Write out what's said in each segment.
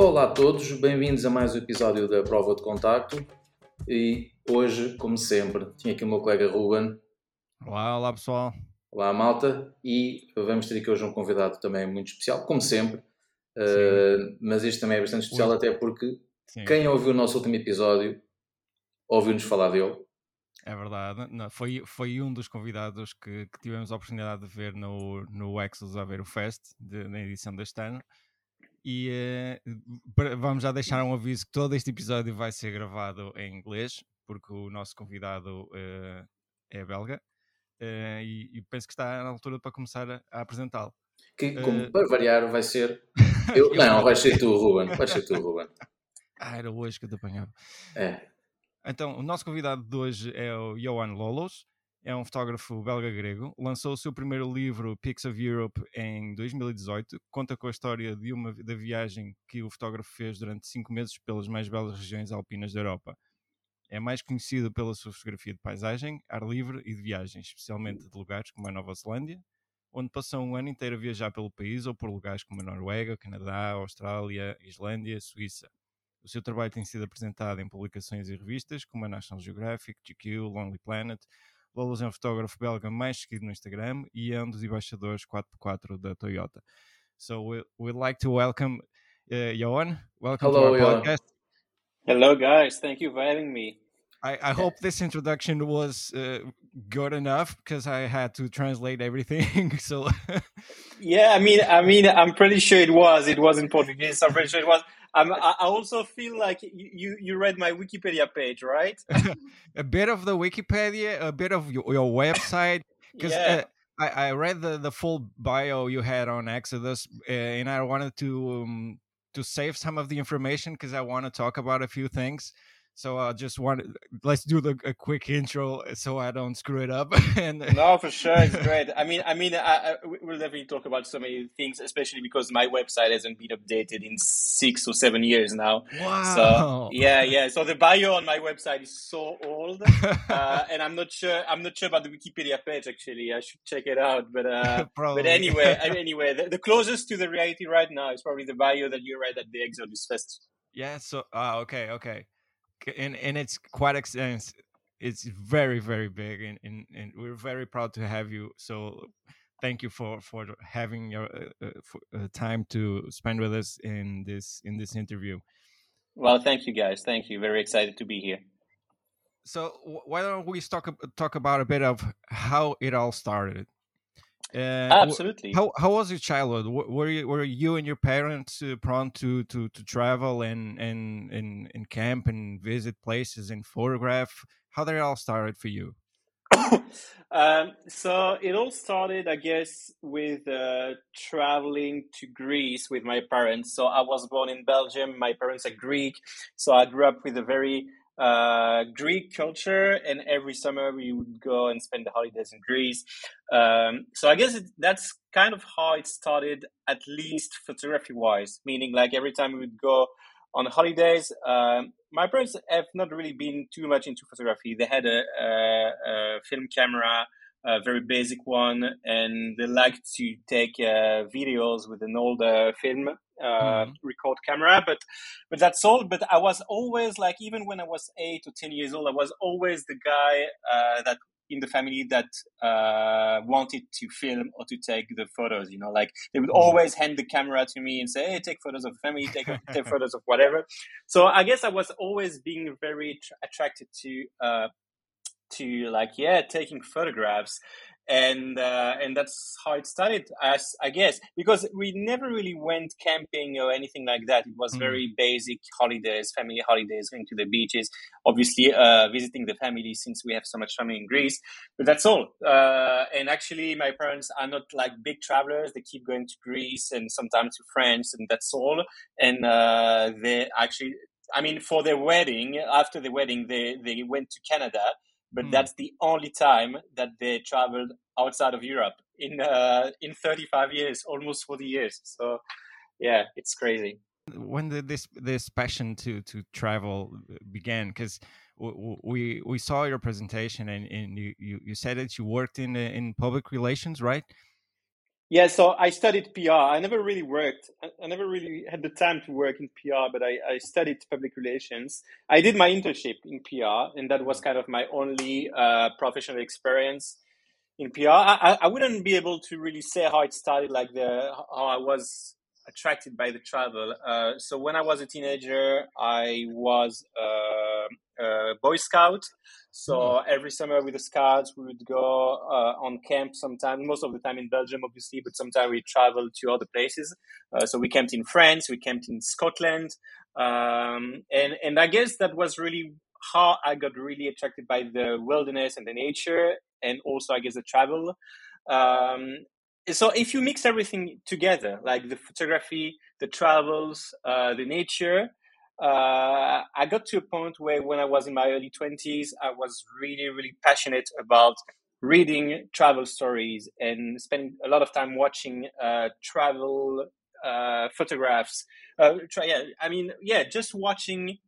Olá a todos, bem-vindos a mais um episódio da Prova de Contacto. E hoje, como sempre, tinha aqui o meu colega Ruben. Olá, olá pessoal. Olá, malta. E vamos ter aqui hoje um convidado também muito especial, como sempre. Uh, mas este também é bastante especial, Ui. até porque Sim. quem ouviu o nosso último episódio ouviu-nos falar dele. É verdade, Não, foi, foi um dos convidados que, que, tivemos a oportunidade de ver no, no Exos Aveiro Fest, de, na edição deste ano. E uh, vamos já deixar um aviso que todo este episódio vai ser gravado em inglês, porque o nosso convidado uh, é belga. Uh, e, e, penso que está na altura para começar a, a apresentá-lo. Que, como para variar, vai ser. Eu... não, vai ser tu, Ruben. Vai ser tu, Ruben. ah, era hoje que eu te apanhava. É. Então, o nosso convidado de hoje é o Johan Lolos é um fotógrafo belga-grego, lançou o seu primeiro livro, Pics of Europe, em 2018. Conta com a história de uma, da viagem que o fotógrafo fez durante cinco meses pelas mais belas regiões alpinas da Europa. É mais conhecido pela sua fotografia de paisagem, ar livre e de viagens, especialmente de lugares como a Nova Zelândia, onde passou um ano inteiro a viajar pelo país ou por lugares como a Noruega, Canadá, Austrália, Islândia, Suíça. O seu trabalho tem sido apresentado em publicações e revistas como a National Geographic, GQ, Lonely Planet, Lolos é um fotógrafo belga mais seguido no Instagram e é um dos embaixadores 4x4 da Toyota. So we, we'd like to welcome uh, Johan. Welcome Hello, to our podcast. Hello, guys. Thank you for having me. I, I hope this introduction was uh, good enough because I had to translate everything. so yeah, I mean, I mean, I'm pretty sure it was. It was in Portuguese. I'm pretty sure it was. I'm, I also feel like you you read my Wikipedia page, right? a bit of the Wikipedia, a bit of your, your website, because yeah. uh, I, I read the, the full bio you had on Exodus, uh, and I wanted to um, to save some of the information because I want to talk about a few things. So I just want let's do the a quick intro so I don't screw it up. and no, for sure, it's great. I mean, I mean, I, I, we'll definitely talk about so many things, especially because my website hasn't been updated in six or seven years now. Wow. So yeah, yeah. So the bio on my website is so old, uh, and I'm not sure. I'm not sure about the Wikipedia page. Actually, I should check it out. But uh, but anyway, anyway, the, the, closest to the reality right now is probably the bio that you read at the Exodus Fest. Yeah. So uh, okay, okay and and it's quite extensive. It's very very big, and, and and we're very proud to have you. So thank you for for having your uh, uh for, uh, time to spend with us in this in this interview. Well, thank you guys. Thank you. Very excited to be here. So why don't we talk talk about a bit of how it all started? Uh, Absolutely. How how was your childhood? Were you were you and your parents uh, prone to, to to travel and and and, and camp and visit places and photograph? How did it all started for you? um, so it all started, I guess, with uh, traveling to Greece with my parents. So I was born in Belgium. My parents are Greek, so I grew up with a very uh, Greek culture, and every summer we would go and spend the holidays in Greece. Um, so I guess it, that's kind of how it started, at least photography wise, meaning like every time we would go on holidays, um, my parents have not really been too much into photography. They had a, a, a film camera a very basic one, and they like to take uh, videos with an older film uh, mm-hmm. record camera. But but that's all. But I was always like, even when I was eight or ten years old, I was always the guy uh, that in the family that uh, wanted to film or to take the photos. You know, like they would mm-hmm. always hand the camera to me and say, "Hey, take photos of family, take take photos of whatever." So I guess I was always being very tra- attracted to uh, to like yeah taking photographs. And uh, and that's how it started as i guess because we never really went camping or anything like that. It was mm. very basic holidays family holidays going to the beaches obviously uh, visiting the family since we have so much family in greece. But that's all. Uh, and actually my parents are not like big travelers. They keep going to greece and sometimes to france and that's all. And uh, they actually I mean, for their wedding, after the wedding, they, they went to Canada but mm. that's the only time that they traveled outside of Europe in uh, in 35 years, almost 40 years. So yeah, it's crazy. When did this this passion to to travel began? Because we we saw your presentation and, and you, you, you said that you worked in in public relations, right? Yeah, so I studied PR. I never really worked. I never really had the time to work in PR, but I, I studied public relations. I did my internship in PR, and that was kind of my only uh, professional experience in PR. I, I wouldn't be able to really say how it started, like the how I was attracted by the travel. Uh, so when I was a teenager, I was uh, a Boy Scout. So mm. every summer with the Scouts, we would go uh, on camp sometimes, most of the time in Belgium, obviously, but sometimes we traveled to other places. Uh, so we camped in France, we camped in Scotland. Um, and, and I guess that was really how I got really attracted by the wilderness and the nature, and also, I guess, the travel. Um, so if you mix everything together, like the photography, the travels, uh, the nature, uh, I got to a point where when I was in my early 20s, I was really, really passionate about reading travel stories and spending a lot of time watching uh, travel uh, photographs. Uh, try, yeah, I mean, yeah, just watching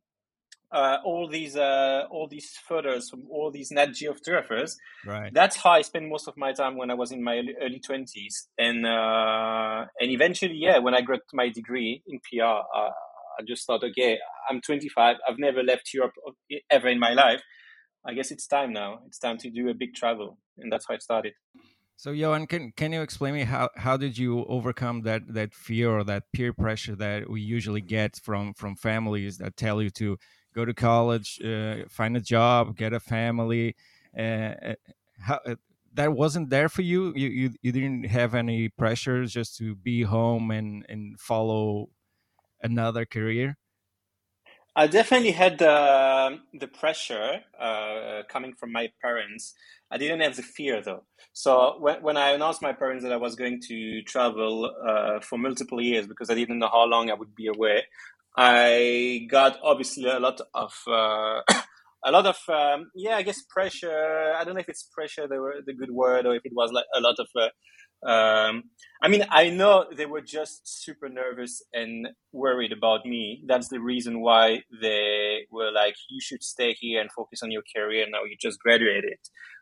uh, all these uh, all these photos from all these Nat Geo photographers. Right. That's how I spent most of my time when I was in my early twenties, and uh, and eventually, yeah, when I got my degree in PR, uh, I just thought, okay, I'm 25. I've never left Europe ever in my life. I guess it's time now. It's time to do a big travel, and that's how it started. So, Johan, can can you explain me how how did you overcome that that fear or that peer pressure that we usually get from from families that tell you to go to college, uh, find a job, get a family. Uh, uh how, uh, that wasn't there for you? you? You you didn't have any pressures just to be home and and follow another career. I definitely had the the pressure uh, coming from my parents. I didn't have the fear though. So when when I announced my parents that I was going to travel uh, for multiple years because I didn't know how long I would be away, I got obviously a lot of uh, a lot of um, yeah, I guess pressure. I don't know if it's pressure the the good word or if it was like a lot of. Uh, um, I mean, I know they were just super nervous and worried about me. That's the reason why they were like, "You should stay here and focus on your career. Now you just graduated."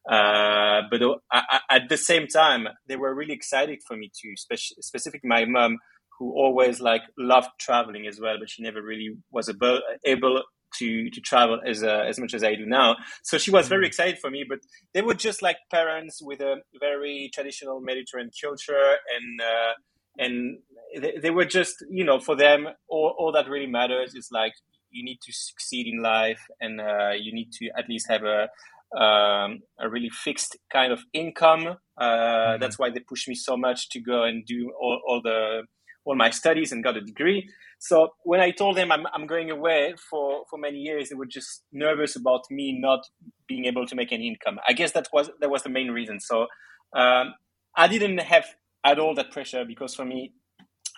Uh, but uh, I, I, at the same time, they were really excited for me too. Spe- specifically, my mom who always like loved traveling as well, but she never really was able, able to to travel as uh, as much as I do now. So she was very mm. excited for me. But they were just like parents with a very traditional Mediterranean culture, and uh, and they, they, were just you know for them all, all that really matters is like you need to succeed in life, and uh, you need to at least have a um, a really fixed kind of income. Uh, mm-hmm. That's why they pushed me so much to go and do all, all the all my studies and got a degree. So when I told them I'm, I'm going away for, for many years, they were just nervous about me not being able to make any income. I guess that was that was the main reason. So um, I didn't have at all that pressure because for me,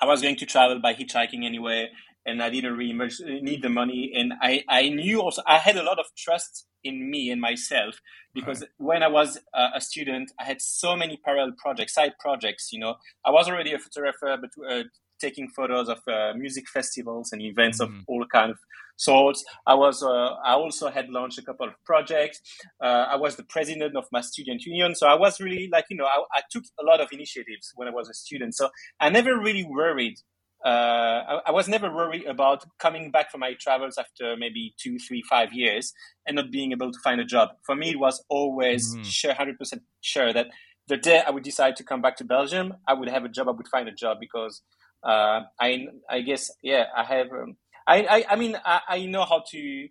I was going to travel by hitchhiking anyway, and I didn't really need the money. And I, I knew also I had a lot of trust in me and myself because right. when I was uh, a student, I had so many parallel projects, side projects. You know, I was already a photographer, but uh, taking photos of uh, music festivals and events mm-hmm. of all kind of sorts. I was, uh, I also had launched a couple of projects. Uh, I was the president of my student union, so I was really like, you know, I, I took a lot of initiatives when I was a student. So I never really worried I, I, was never worried about coming back from my travels after maybe two, three, five years and not being able to find a job. For me, it was always mm-hmm. sure, hundred percent sure that the day I would decide to come back to Belgium, I would have a job. I would find a job because uh, I, I guess, yeah, I have. Um, I, I, I mean, I, I know how to.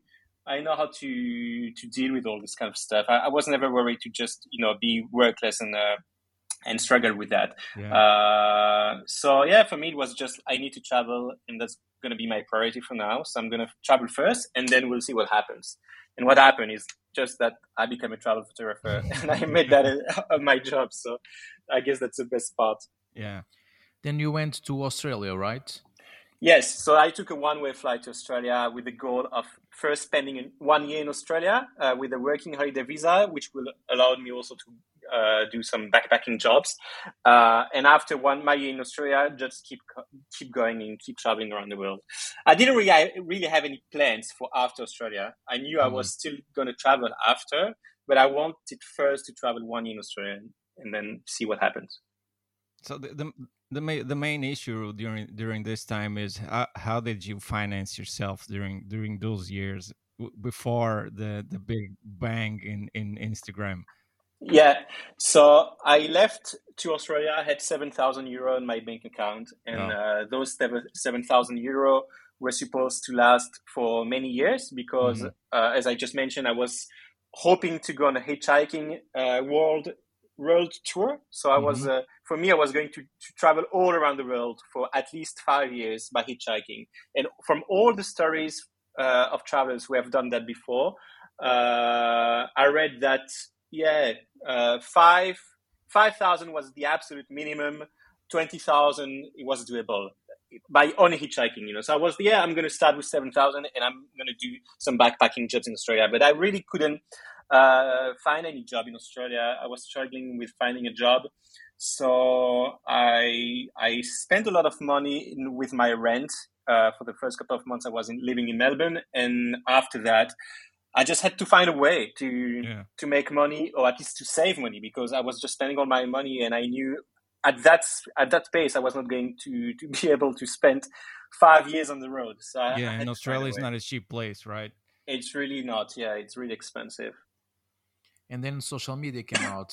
I know how to to deal with all this kind of stuff. I, I was never worried to just you know be workless and uh, and struggle with that. Yeah. Uh, so yeah, for me it was just I need to travel, and that's going to be my priority for now. So I'm going to travel first, and then we'll see what happens. And what happened is just that I became a travel photographer, and I made that a, a, my job. So I guess that's the best part. Yeah. Then you went to Australia, right? Yes, so I took a one-way flight to Australia with the goal of first spending one year in Australia uh, with a working holiday visa, which will allow me also to uh, do some backpacking jobs. Uh, and after one my year in Australia, just keep keep going and keep traveling around the world. I didn't really really have any plans for after Australia. I knew mm-hmm. I was still going to travel after, but I wanted first to travel one year in Australia and then see what happens. So the, the the main the main issue during during this time is how, how did you finance yourself during during those years before the the big bang in in Instagram? Yeah, so I left to Australia. I had seven thousand euro in my bank account, and oh. uh, those seven thousand euro were supposed to last for many years because, mm-hmm. uh, as I just mentioned, I was hoping to go on a hitchhiking uh, world world tour. So I mm-hmm. was, uh, for me, I was going to, to, travel all around the world for at least five years by hitchhiking. And from all the stories uh, of travelers who have done that before, uh, I read that yeah, uh, five five thousand was the absolute minimum. Twenty thousand it was doable by only hitchhiking, you know. So I was, yeah, I'm going to start with 7,000 and I'm going to do some backpacking jobs in Australia. But I really couldn't uh, find any job in Australia. I was struggling with finding a job. So I, I spent a lot of money in, with my rent uh, for the first couple of months I was in, living in Melbourne. And after that, I just had to find a way to yeah. to make money or at least to save money because I was just spending all my money and I knew at that at that pace, I was not going to to be able to spend five years on the road. So yeah, and Australia is not a cheap place, right? It's really not. Yeah, it's really expensive. And then social media came out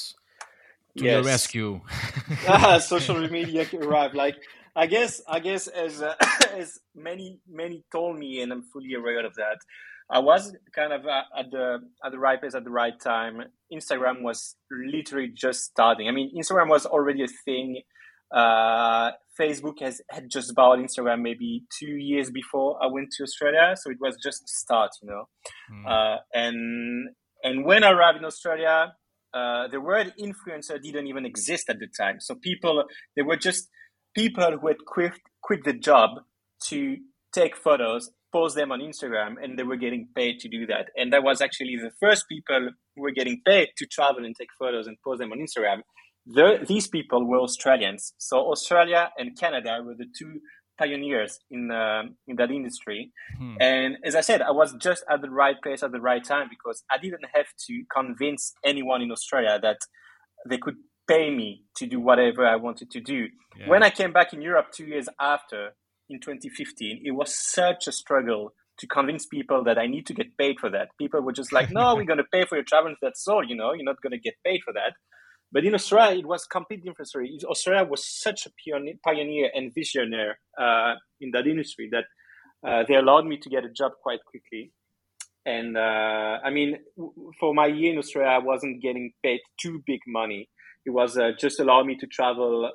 to yes. the rescue. ah, social media arrived. Like I guess, I guess as uh, as many many told me, and I'm fully aware of that. I was kind of uh, at the at the right place at the right time. Instagram was literally just starting. I mean, Instagram was already a thing. Uh, Facebook has had just bought Instagram maybe two years before I went to Australia, so it was just the start, you know. Mm. Uh, and and when I arrived in Australia, uh, the word influencer didn't even exist at the time. So people, they were just people who had quit quit the job to take photos post them on Instagram and they were getting paid to do that. And that was actually the first people who were getting paid to travel and take photos and post them on Instagram. The, these people were Australians. So Australia and Canada were the two pioneers in uh, in that industry. Hmm. And as I said, I was just at the right place at the right time because I didn't have to convince anyone in Australia that they could pay me to do whatever I wanted to do. Yeah. When I came back in Europe two years after, in 2015, it was such a struggle to convince people that I need to get paid for that. People were just like, no, we're going to pay for your travel. That's all, you know, you're not going to get paid for that. But in Australia, it was completely different story. Australia was such a pioneer and visionary uh, in that industry that uh, they allowed me to get a job quite quickly. And uh, I mean, for my year in Australia, I wasn't getting paid too big money. It was uh, just allowed me to travel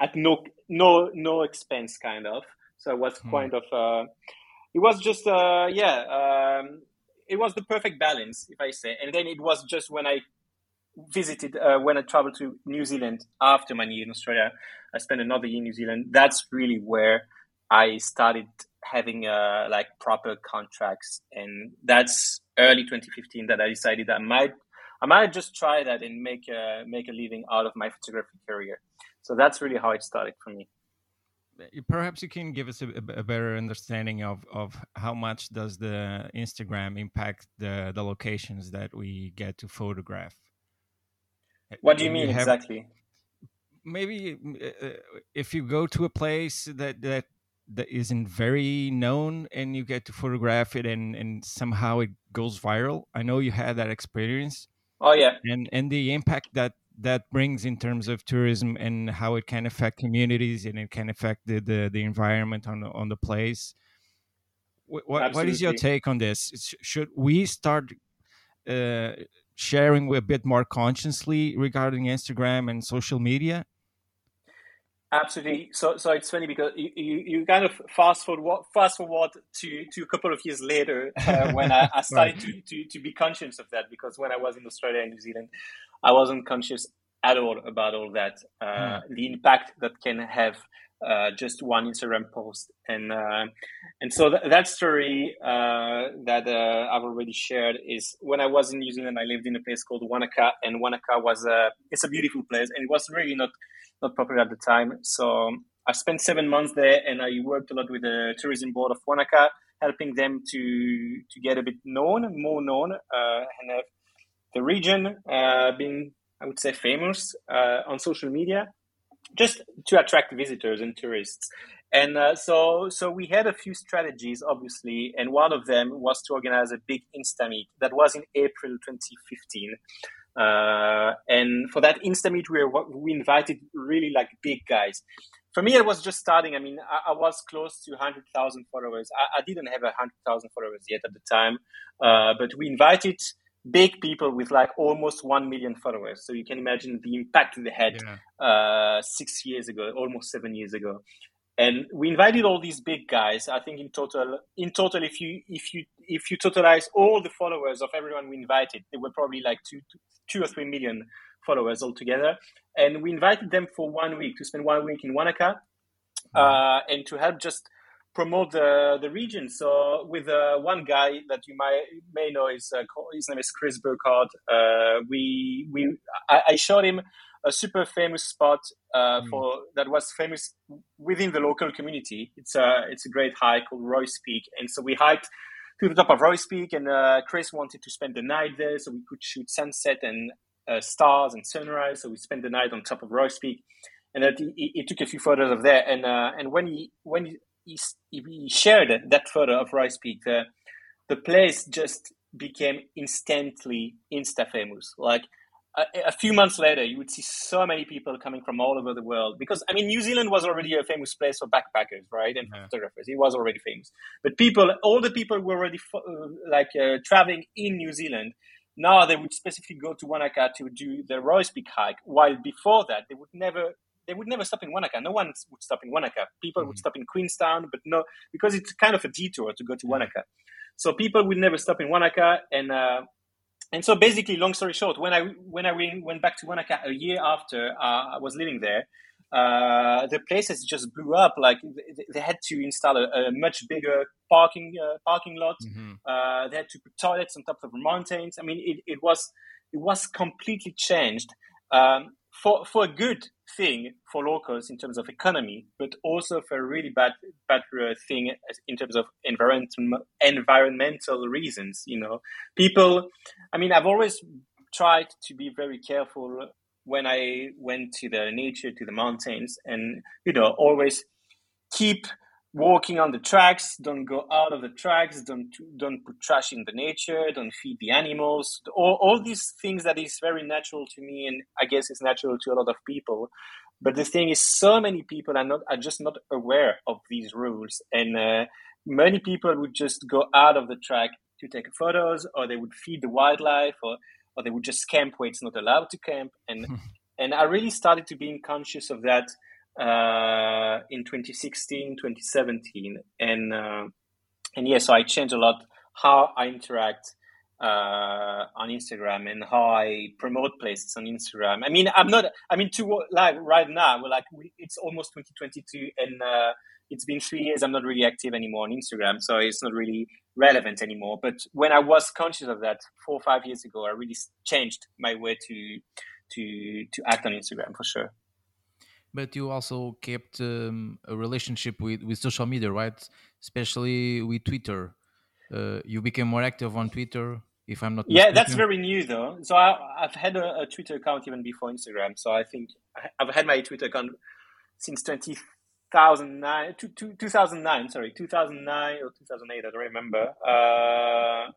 at no no no expense, kind of. So it was hmm. kind of, uh, it was just, uh, yeah, um, it was the perfect balance, if I say. And then it was just when I visited, uh, when I traveled to New Zealand after my year in Australia, I spent another year in New Zealand. That's really where I started having uh, like proper contracts, and that's early 2015 that I decided I might I might just try that and make a make a living out of my photography career. So that's really how it started for me perhaps you can give us a, a, better understanding of, of how much does the Instagram impact the, the locations that we get to photograph. What do you mean have, exactly? Maybe uh, uh, if you go to a place that that that isn't very known and you get to photograph it and and somehow it goes viral. I know you had that experience. Oh yeah. And and the impact that that brings in terms of tourism and how it can affect communities and it can affect the the, the environment on the, on the place. What, what is your take on this? Should we start uh, sharing a bit more consciously regarding Instagram and social media? Absolutely. So, so it's funny because you, you, you kind of fast forward, fast forward to, to a couple of years later uh, when I, I started right. to, to, to be conscious of that because when I was in Australia and New Zealand, I wasn't conscious at all about all that, uh, mm. the impact that can have uh, just one Instagram post, and uh, and so th- that story uh, that uh, I've already shared is when I was in New Zealand, I lived in a place called Wanaka, and Wanaka was a it's a beautiful place, and it was really not not popular at the time. So I spent seven months there, and I worked a lot with the tourism board of Wanaka, helping them to to get a bit known, more known, uh, and have the region uh, being, I would say, famous uh, on social media. just to attract visitors and tourists. And uh, so, so we had a few strategies, obviously, and one of them was to organize a big Insta meet. That was in April 2015. Uh, and for that Insta meet, we, we invited really like big guys. For me, it was just starting. I mean, I, I was close to 100,000 followers. I, I, didn't have 100,000 followers yet at the time, uh, but we invited big people with like almost 1 million followers. So you can imagine the impact they had yeah. uh, six years ago, almost seven years ago and we invited all these big guys i think in total in total if you if you if you totalize all the followers of everyone we invited they were probably like two two or three million followers altogether and we invited them for one week to spend one week in wanaka mm-hmm. uh, and to help just promote the the region so with uh, one guy that you might may know is uh, his name is chris burkard uh, we we I, I showed him a super famous spot uh, mm. for that was famous within the local community. It's a it's a great hike called Roys Peak, and so we hiked to the top of Roys Peak, and uh, Chris wanted to spend the night there so we could shoot sunset and uh, stars and sunrise. So we spent the night on top of Roys Peak, and that he, he, took a few photos of there. And uh, and when he when he, he, he shared that photo of Roys Peak, the the place just became instantly insta famous. Like a, a, few months later, you would see so many people coming from all over the world because I mean, New Zealand was already a famous place for backpackers, right, and yeah. photographers. It was already famous, but people, all the people were already fo- uh, like uh, traveling in New Zealand. Now they would specifically go to Wanaka to do the Roys Peak hike, while before that they would never they would never stop in Wanaka. No one would stop in Wanaka. People mm-hmm. would stop in Queenstown, but no, because it's kind of a detour to go to Wanaka. So people would never stop in Wanaka, and uh, and so basically, long story short, when I when I went back to Wanaka a year after uh, I was living there, uh, the places just blew up. Like they had to install a, a much bigger parking uh, parking lot. Mm-hmm. Uh, they had to put toilets on top of the mountains. I mean, it, it was it was completely changed. Um, for for a good thing for locals in terms of economy, but also for a really bad bad uh, thing in terms of environmental environmental reasons. You know, people. I mean, I've always tried to be very careful when I went to the nature, to the mountains, and you know, always keep walking on the tracks don't go out of the tracks don't don't put trash in the nature don't feed the animals. All, all these things that is very natural to me and i guess it's natural to a lot of people. But the thing is so many people are not are just not aware of these rules. And uh, many people would just go out of the track to take photos or they would feed the wildlife or or they would just camp where it's not allowed to camp. And and i really started to being conscious of that uh, in 2016, 2017, and uh, and yeah, so I changed a lot how I interact uh, on Instagram and how I promote places on Instagram. I mean, I'm not. I mean, to like right now, we're like we, it's almost 2022, and uh, it's been three years. I'm not really active anymore on Instagram, so it's not really relevant anymore. But when I was conscious of that four or five years ago, I really changed my way to to to act on Instagram for sure but you also kept um, a relationship with, with social media, right? Especially with Twitter. Uh, you became more active on Twitter, if I'm not. Yeah, mistaken. that's very new though. So I, have had a, a, Twitter account even before Instagram. So I think I've had my Twitter account since 2009, 2009 sorry, 2009 or 2008. I don't remember. Uh,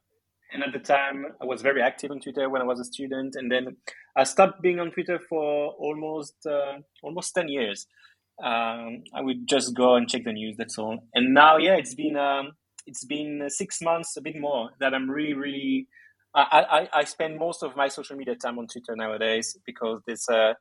and at the time, I was very active on Twitter when I was a student, and then I stopped being on Twitter for almost uh, almost ten years. Um, I would just go and check the news. That's all. And now, yeah, it's been um, it's been six months, a bit more, that I'm really, really. I, I, I spend most of my social media time on Twitter nowadays because there's a,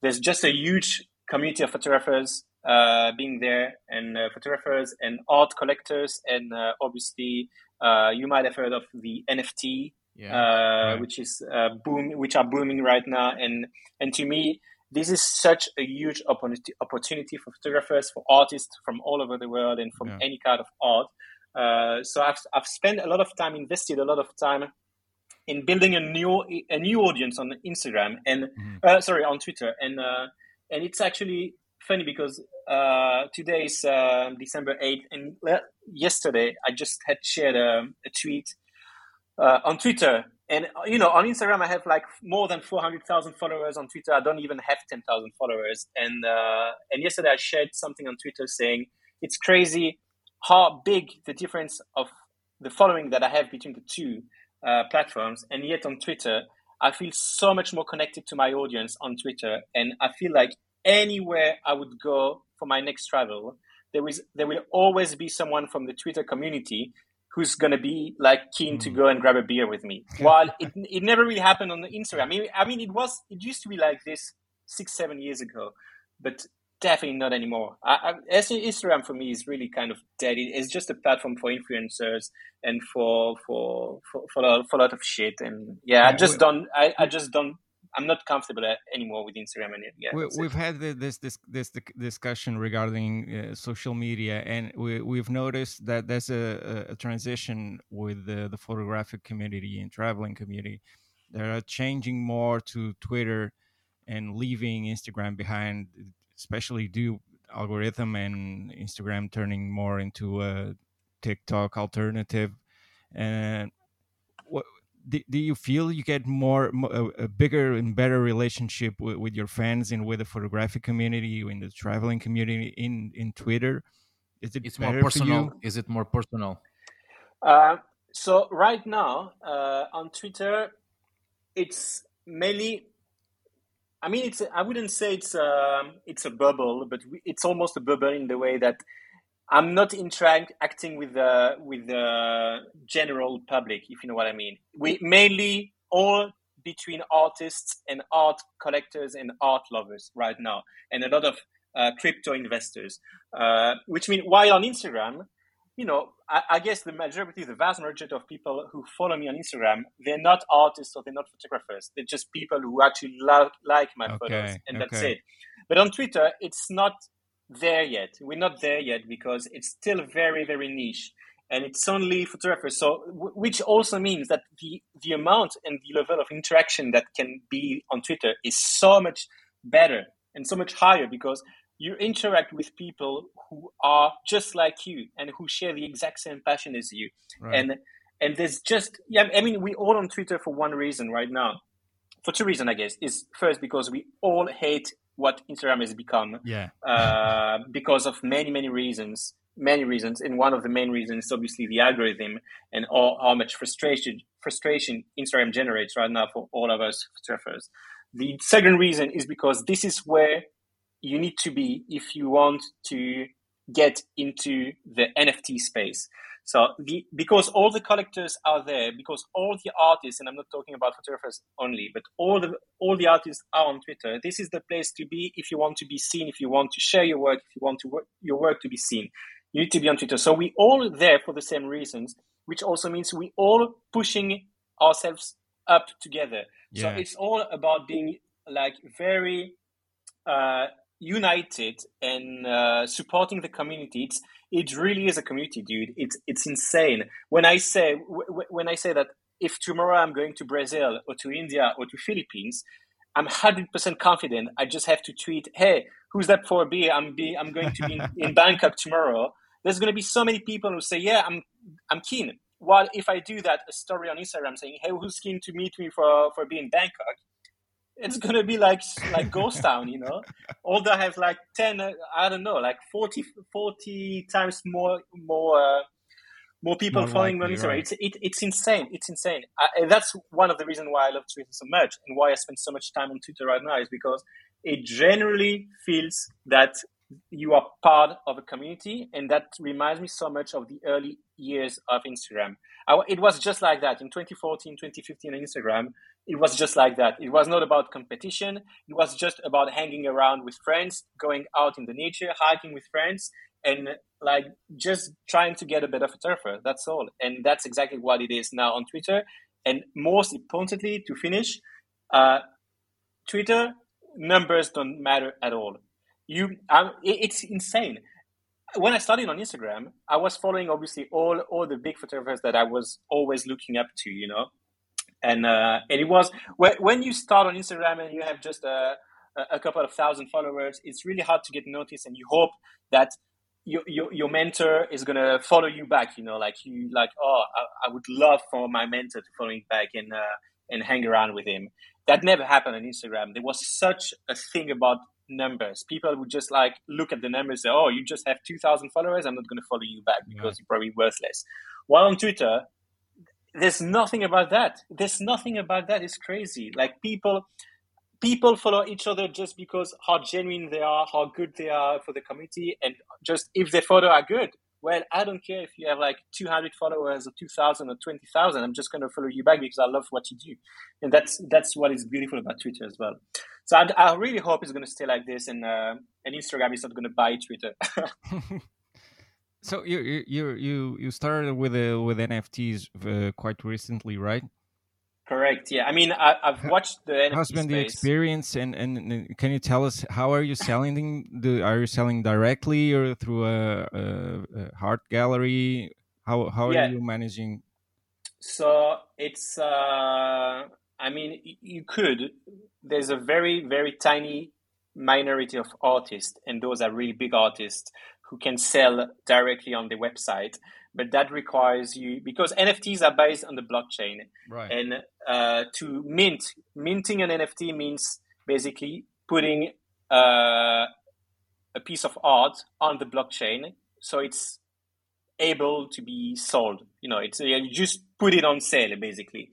there's just a huge community of photographers uh, being there and uh, photographers and art collectors and uh, obviously uh, you might have heard of the NFT, yeah, uh, right. which is uh, boom, which are booming right now. And and to me, this is such a huge opportunity opportunity for photographers, for artists from all over the world, and from yeah. any kind of art. Uh, so I've I've spent a lot of time, invested a lot of time in building a new a new audience on Instagram and mm-hmm. uh, sorry on Twitter, and uh, and it's actually funny because uh, today is uh, December 8th, and yesterday I just had shared a, a tweet uh, on Twitter, and you know, on Instagram, I have like more than four hundred thousand followers. On Twitter, I don't even have ten thousand followers. And uh, and yesterday, I shared something on Twitter saying it's crazy how big the difference of the following that I have between the two uh, platforms, and yet on Twitter, I feel so much more connected to my audience on Twitter, and I feel like anywhere I would go for my next travel, there is there will always be someone from the Twitter community who's going to be like keen mm. to hmm. go and grab a beer with me. While it, it never really happened on the Instagram. I mean, I mean, it was it used to be like this six seven years ago, but definitely not anymore. I, I, Instagram for me is really kind of dead. It's just a platform for influencers and for for for for a, for a lot of shit. And yeah, I just don't. I, I just don't. I'm not comfortable anymore with Instagram and yeah. We, have had this this this discussion regarding uh, social media, and we we've noticed that there's a, a transition with the, the photographic community and traveling community. They are changing more to Twitter and leaving Instagram behind especially due algorithm and Instagram turning more into a TikTok alternative. And do, do you feel you get more a, a bigger and better relationship with, with, your fans and with the photographic community, in the traveling community, in in Twitter? Is it it's more personal? Is it more personal? Uh, so right now uh, on Twitter, it's mainly I mean, it's I wouldn't say it's a um, it's a bubble, but it's almost a bubble in the way that I'm not interacting with the with the general public, if you know what I mean. We mainly all between artists and art collectors and art lovers right now, and a lot of uh, crypto investors. Uh, which means while on Instagram, you know, I, I, guess the majority, the vast majority of people who follow me on Instagram, they're not artists or they're not photographers. They're just people who actually lo- like my okay, photos, and okay. that's it. But on Twitter, it's not there yet. We're not there yet because it's still very, very niche, and it's only photographers. So, which also means that the the amount and the level of interaction that can be on Twitter is so much better and so much higher because you interact with people who are just like you and who share the exact same passion as you. Right. And and there's just yeah, I mean we all on Twitter for one reason right now. For two reasons, I guess, is first because we all hate what Instagram has become. Yeah. uh, because of many, many reasons. Many reasons. And one of the main reasons is obviously the algorithm and all, how much frustration frustration Instagram generates right now for all of us photographers. The second reason is because this is where you need to be if you want to get into the NFT space. So the because all the collectors are there, because all the artists, and I'm not talking about photographers only, but all the all the artists are on Twitter. This is the place to be if you want to be seen, if you want to share your work, if you want to work, your work to be seen. You need to be on Twitter. So we all there for the same reasons, which also means we all pushing ourselves up together. Yeah. So it's all about being like very uh, united and uh, supporting the community. It's, it really is a community, dude. It's it's insane. When I say w- when I say that if tomorrow I'm going to Brazil or to India or to Philippines, I'm hundred percent confident. I just have to tweet, "Hey, who's that for beer? I'm be I'm going to be in, in Bangkok tomorrow." There's going to be so many people who say, "Yeah, I'm I'm keen." While if I do that, a story on Instagram saying, "Hey, who's keen to meet me for for being Bangkok?" It's gonna be like like ghost town you know although i have like 10 uh, i don't know like 40 40 times more more uh, more people more following likely, me on Instagram. Right. It's it, it's insane. It's insane. I, that's one of the reasons why I love Twitter so much and why I spend so much time on Twitter right now is because it generally feels that you are part of a community, and that reminds me so much of the early years of Instagram. I, it was just like that in 2014, 2015 on Instagram it was just like that. It was not about competition. It was just about hanging around with friends, going out in the nature, hiking with friends, and like just trying to get a bit of a turfer. That's all. And that's exactly what it is now on Twitter. And most importantly, to finish, uh, Twitter numbers don't matter at all. You, um, it's insane. When I started on Instagram, I was following obviously all all the big photographers that I was always looking up to. You know, and uh, and it was when you start on Instagram and you have just a, a couple of thousand followers, it's really hard to get noticed, and you hope that your, your, your mentor is gonna follow you back. You know, like you like, oh, I, I would love for my mentor to follow me back and uh, and hang around with him. That never happened on Instagram. There was such a thing about numbers. People would just like look at the numbers, say, "Oh, you just have two thousand followers. I'm not going to follow you back because yeah. you're probably worthless." While on Twitter, there's nothing about that. There's nothing about that. It's crazy. Like people, people follow each other just because how genuine they are, how good they are for the community, and just if their photo are good. Well, I don't care if you have like 200 followers or 2,000 or 20,000. I'm just going to follow you back because I love what you do, and that's that's what is beautiful about Twitter as well. So I, I really hope it's going to stay like this, and uh, and Instagram is not going to buy Twitter. so you you you you started with uh, with NFTs uh, quite recently, right? Correct. Yeah. I mean, I, have watched the NFT How's been space. the experience, and, and, can you tell us how are you selling them? The, are you selling directly or through a, a, a art gallery? How how yeah. are you managing? So it's. Uh, I mean, you could. There's a very very tiny minority of artists, and those are really big artists who can sell directly on the website but that requires you because NFTs are based on the blockchain. Right. And uh, to mint, minting an NFT means basically putting uh, a piece of art on the blockchain, so it's able to be sold. You know, it's you just put it on sale basically.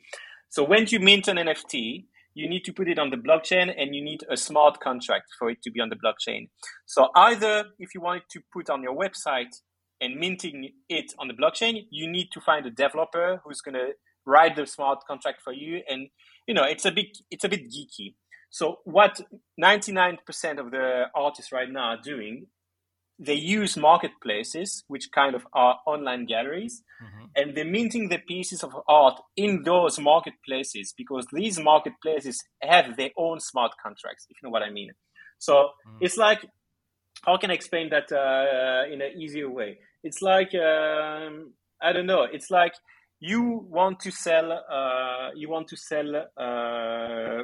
So when you mint an NFT, you need to put it on the blockchain and you need a smart contract for it to be on the blockchain. So either if you want to put on your website and minting it on the blockchain, you need to find a developer who's going to write the smart contract for you. And you know, it's a bit it's a bit geeky. So what 99% of the artists right now are doing, they use marketplaces, which kind of are online galleries, mm-hmm. and they're minting the pieces of art in those marketplaces because these marketplaces have their own smart contracts, if you know what I mean. So mm. it's like, how can I explain that uh, in an easier way? It's like um, I don't know. It's like you want to sell. Uh, you want to sell. Uh,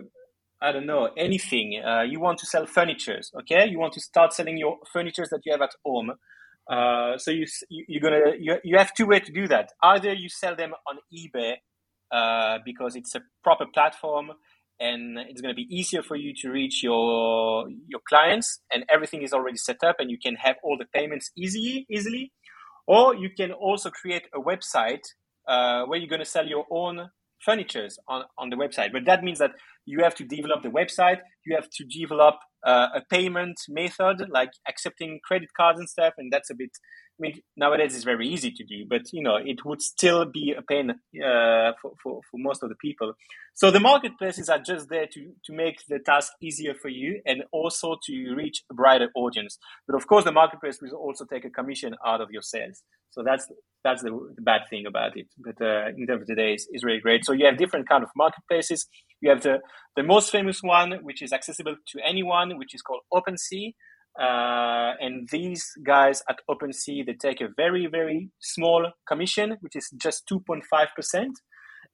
I don't know anything. Uh, you want to sell furnitures. Okay, you want to start selling your furnitures that you have at home. Uh, so you, you are gonna you, you have two ways to do that. Either you sell them on eBay uh, because it's a proper platform and it's to be easier for you to reach your your clients and everything is already set up and you can have all the payments easy easily or you can also create a website uh, where you're to sell your own furnitures on, on the website. But that means that you have to develop the website, you have to develop uh, a payment method like accepting credit cards and stuff, and that's a bit I mean, nowadays it's very easy to do, but you know, it would still be a pain uh, for, for, for most of the people. So the marketplaces are just there to, to make the task easier for you and also to reach a brighter audience. But of course, the marketplace will also take a commission out of your sales. So that's that's the, the bad thing about it. But uh, in terms of the days, it's really great. So you have different kind of marketplaces. You have the the most famous one, which is accessible to anyone, which is called OpenSea uh, and these guys at OpenSea, they take a very, very small commission, which is just 2.5%.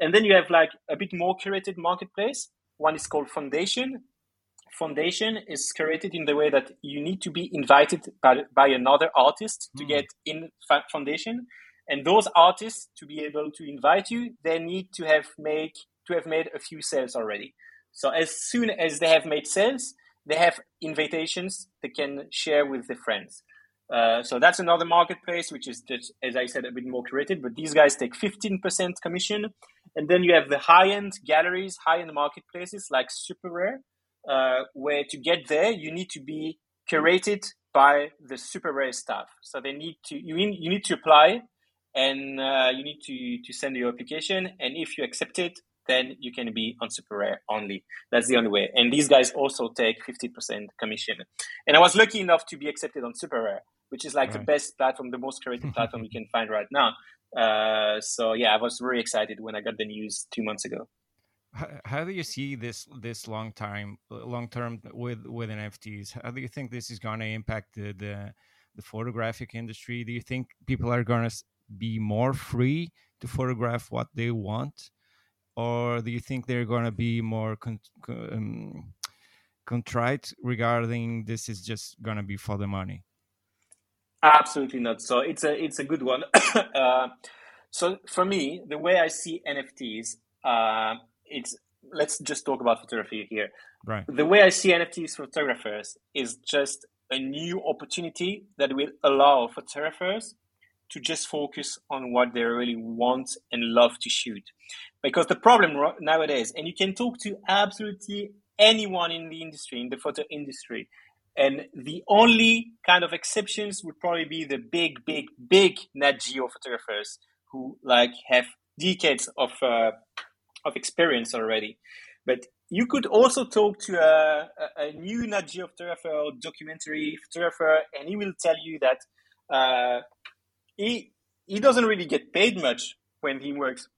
And then you have like a bit more curated marketplace. One is called Foundation. Foundation is curated in the way that you need to be invited by, by another artist to mm. get in Foundation. And those artists, to be able to invite you, they need to have make to have made a few sales already. So as soon as they have made sales, they have invitations they can share with their friends. Uh, so that's another marketplace, which is just, as I said, a bit more curated. But these guys take 15% commission. And then you have the high end galleries, high end marketplaces like SuperRare, uh, where to get there, you need to be curated by the SuperRare staff. So they need to, you, in, you need to apply and uh, you need to, to send your application. And if you accept it, then you can be on SuperRare only. That's the only way. And these guys also take 50% commission. And I was lucky enough to be accepted on SuperRare, which is like right. the best platform, the most creative platform you can find right now. Uh, so yeah, I was very excited when I got the news two months ago. How, do you see this this long time long term with with NFTs? How do you think this is going to impact the, the the photographic industry? Do you think people are going to be more free to photograph what they want? Or do you think they're going to be more con- um, contrite regarding this is just going to be for the money? Absolutely not. So it's a it's a good one. uh, so for me, the way I see NFTs, uh, it's let's just talk about photography here. Right. The way I see NFTs for photographers is just a new opportunity that will allow photographers to just focus on what they really want and love to shoot. Because the problem nowadays, and you can talk to absolutely anyone in the industry, in the photo industry, and the only kind of exceptions would probably be the big, big, big Nat Geo photographers who like have decades of uh, of experience already. But you could also talk to a, a, new Nat Geo photographer or documentary photographer, and he will tell you that uh, he he doesn't really get paid much when he works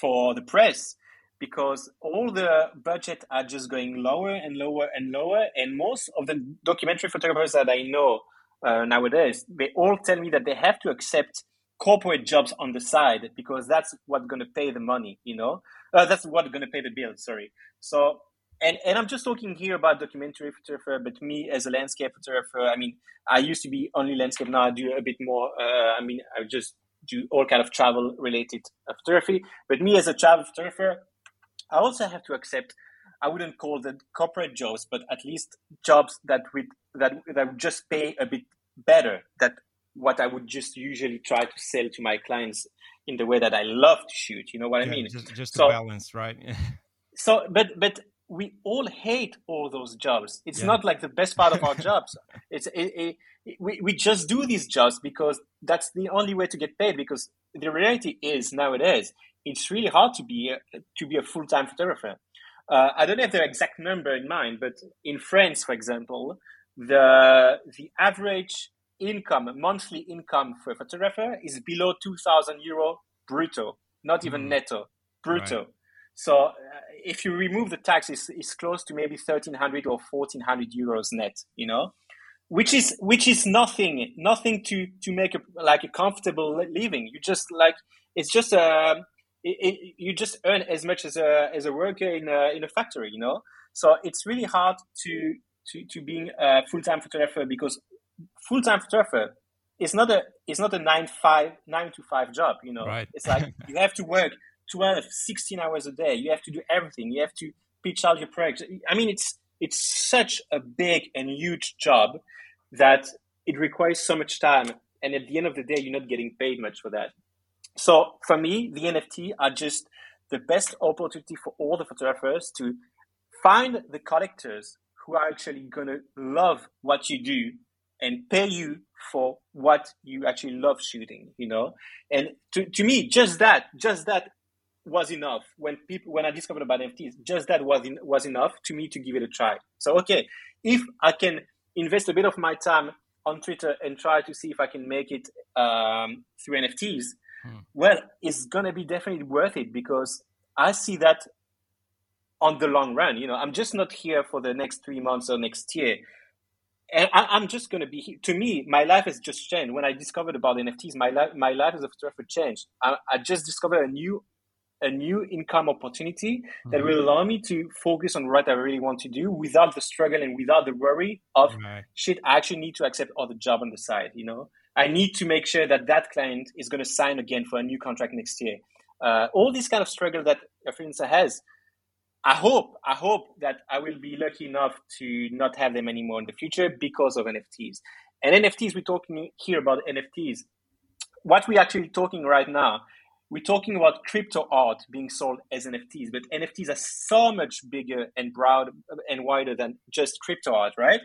for the press because all the budget are just going lower and lower and lower, and most of the documentary photographers that I know uh, nowadays, they all tell me that they have to accept corporate jobs on the side because that's what's going to pay the money you know? Uh, that's what's going to pay the bill sorry. So and and i'm just talking here about documentary photographer but me as a landscape photographer i mean i used to be only landscape now i do a bit more uh, i mean i just do all kind of travel related uh, photography but me as a travel photographer i also have to accept i wouldn't call them corporate jobs but at least jobs that would that that would just pay a bit better that what I would just usually try to sell to my clients in the way that I love to shoot. You know what yeah, I mean? Just, just so, balance, right? so, but but we all hate all those jobs. It's yeah. not like the best part of our jobs. It's it, it, we we just do these jobs because that's the only way to get paid. Because the reality is nowadays it's really hard to be a, to be a full time photographer. Uh, I don't have the exact number in mind, but in France, for example, the the average income, monthly income for a photographer is below 2,000 euro brutto, not even mm. netto, brutto. Right. So uh, if you remove the tax, it's, it's close to maybe 1,300 or 1,400 euros net, you know, which is which is nothing, nothing to to make a, like a comfortable living. You just like it's just a uh, it, it, you just earn as much as a as a worker in a in a factory, you know. So it's really hard to to to being a full time photographer because full time photographer is not a it's not a nine five nine to five job. You know, right. it's like you have to work 12, 16 hours a day. You have to do everything. You have to pitch out your project. I mean, it's it's such a big and huge job that it requires so much time. And at the end of the day, you're not getting paid much for that. So for me, the NFT are just the best opportunity for all the photographers to find the collectors who are actually going to love what you do and pay you for what you actually love shooting, you know? And to, to me, just that, just that was enough when people, when I discovered about NFTs, just that was, in, was enough to me to give it a try. So, okay, if I can invest a bit of my time on Twitter and try to see if I can make it um, through NFTs, hmm. well, it's gonna be definitely worth it because I see that on the long run. You know, I'm just not here for the next three months or next year and I, am just going to be here. to me my life has just changed when i discovered about nfts my life my life as a photographer changed I, I, just discovered a new a new income opportunity mm-hmm. that will allow me to focus on what i really want to do without the struggle and without the worry of right. shit i actually need to accept other job on the side you know i need to make sure that that client is going to sign again for a new contract next year uh, all this kind of struggle that a freelancer has I hope, I hope that I will be lucky enough to not have them anymore in the future because of NFTs. And NFTs, we're talking here about NFTs. What we're actually talking right now, we're talking about crypto art being sold as NFTs, but NFTs are so much bigger and broad and wider than just crypto art, right?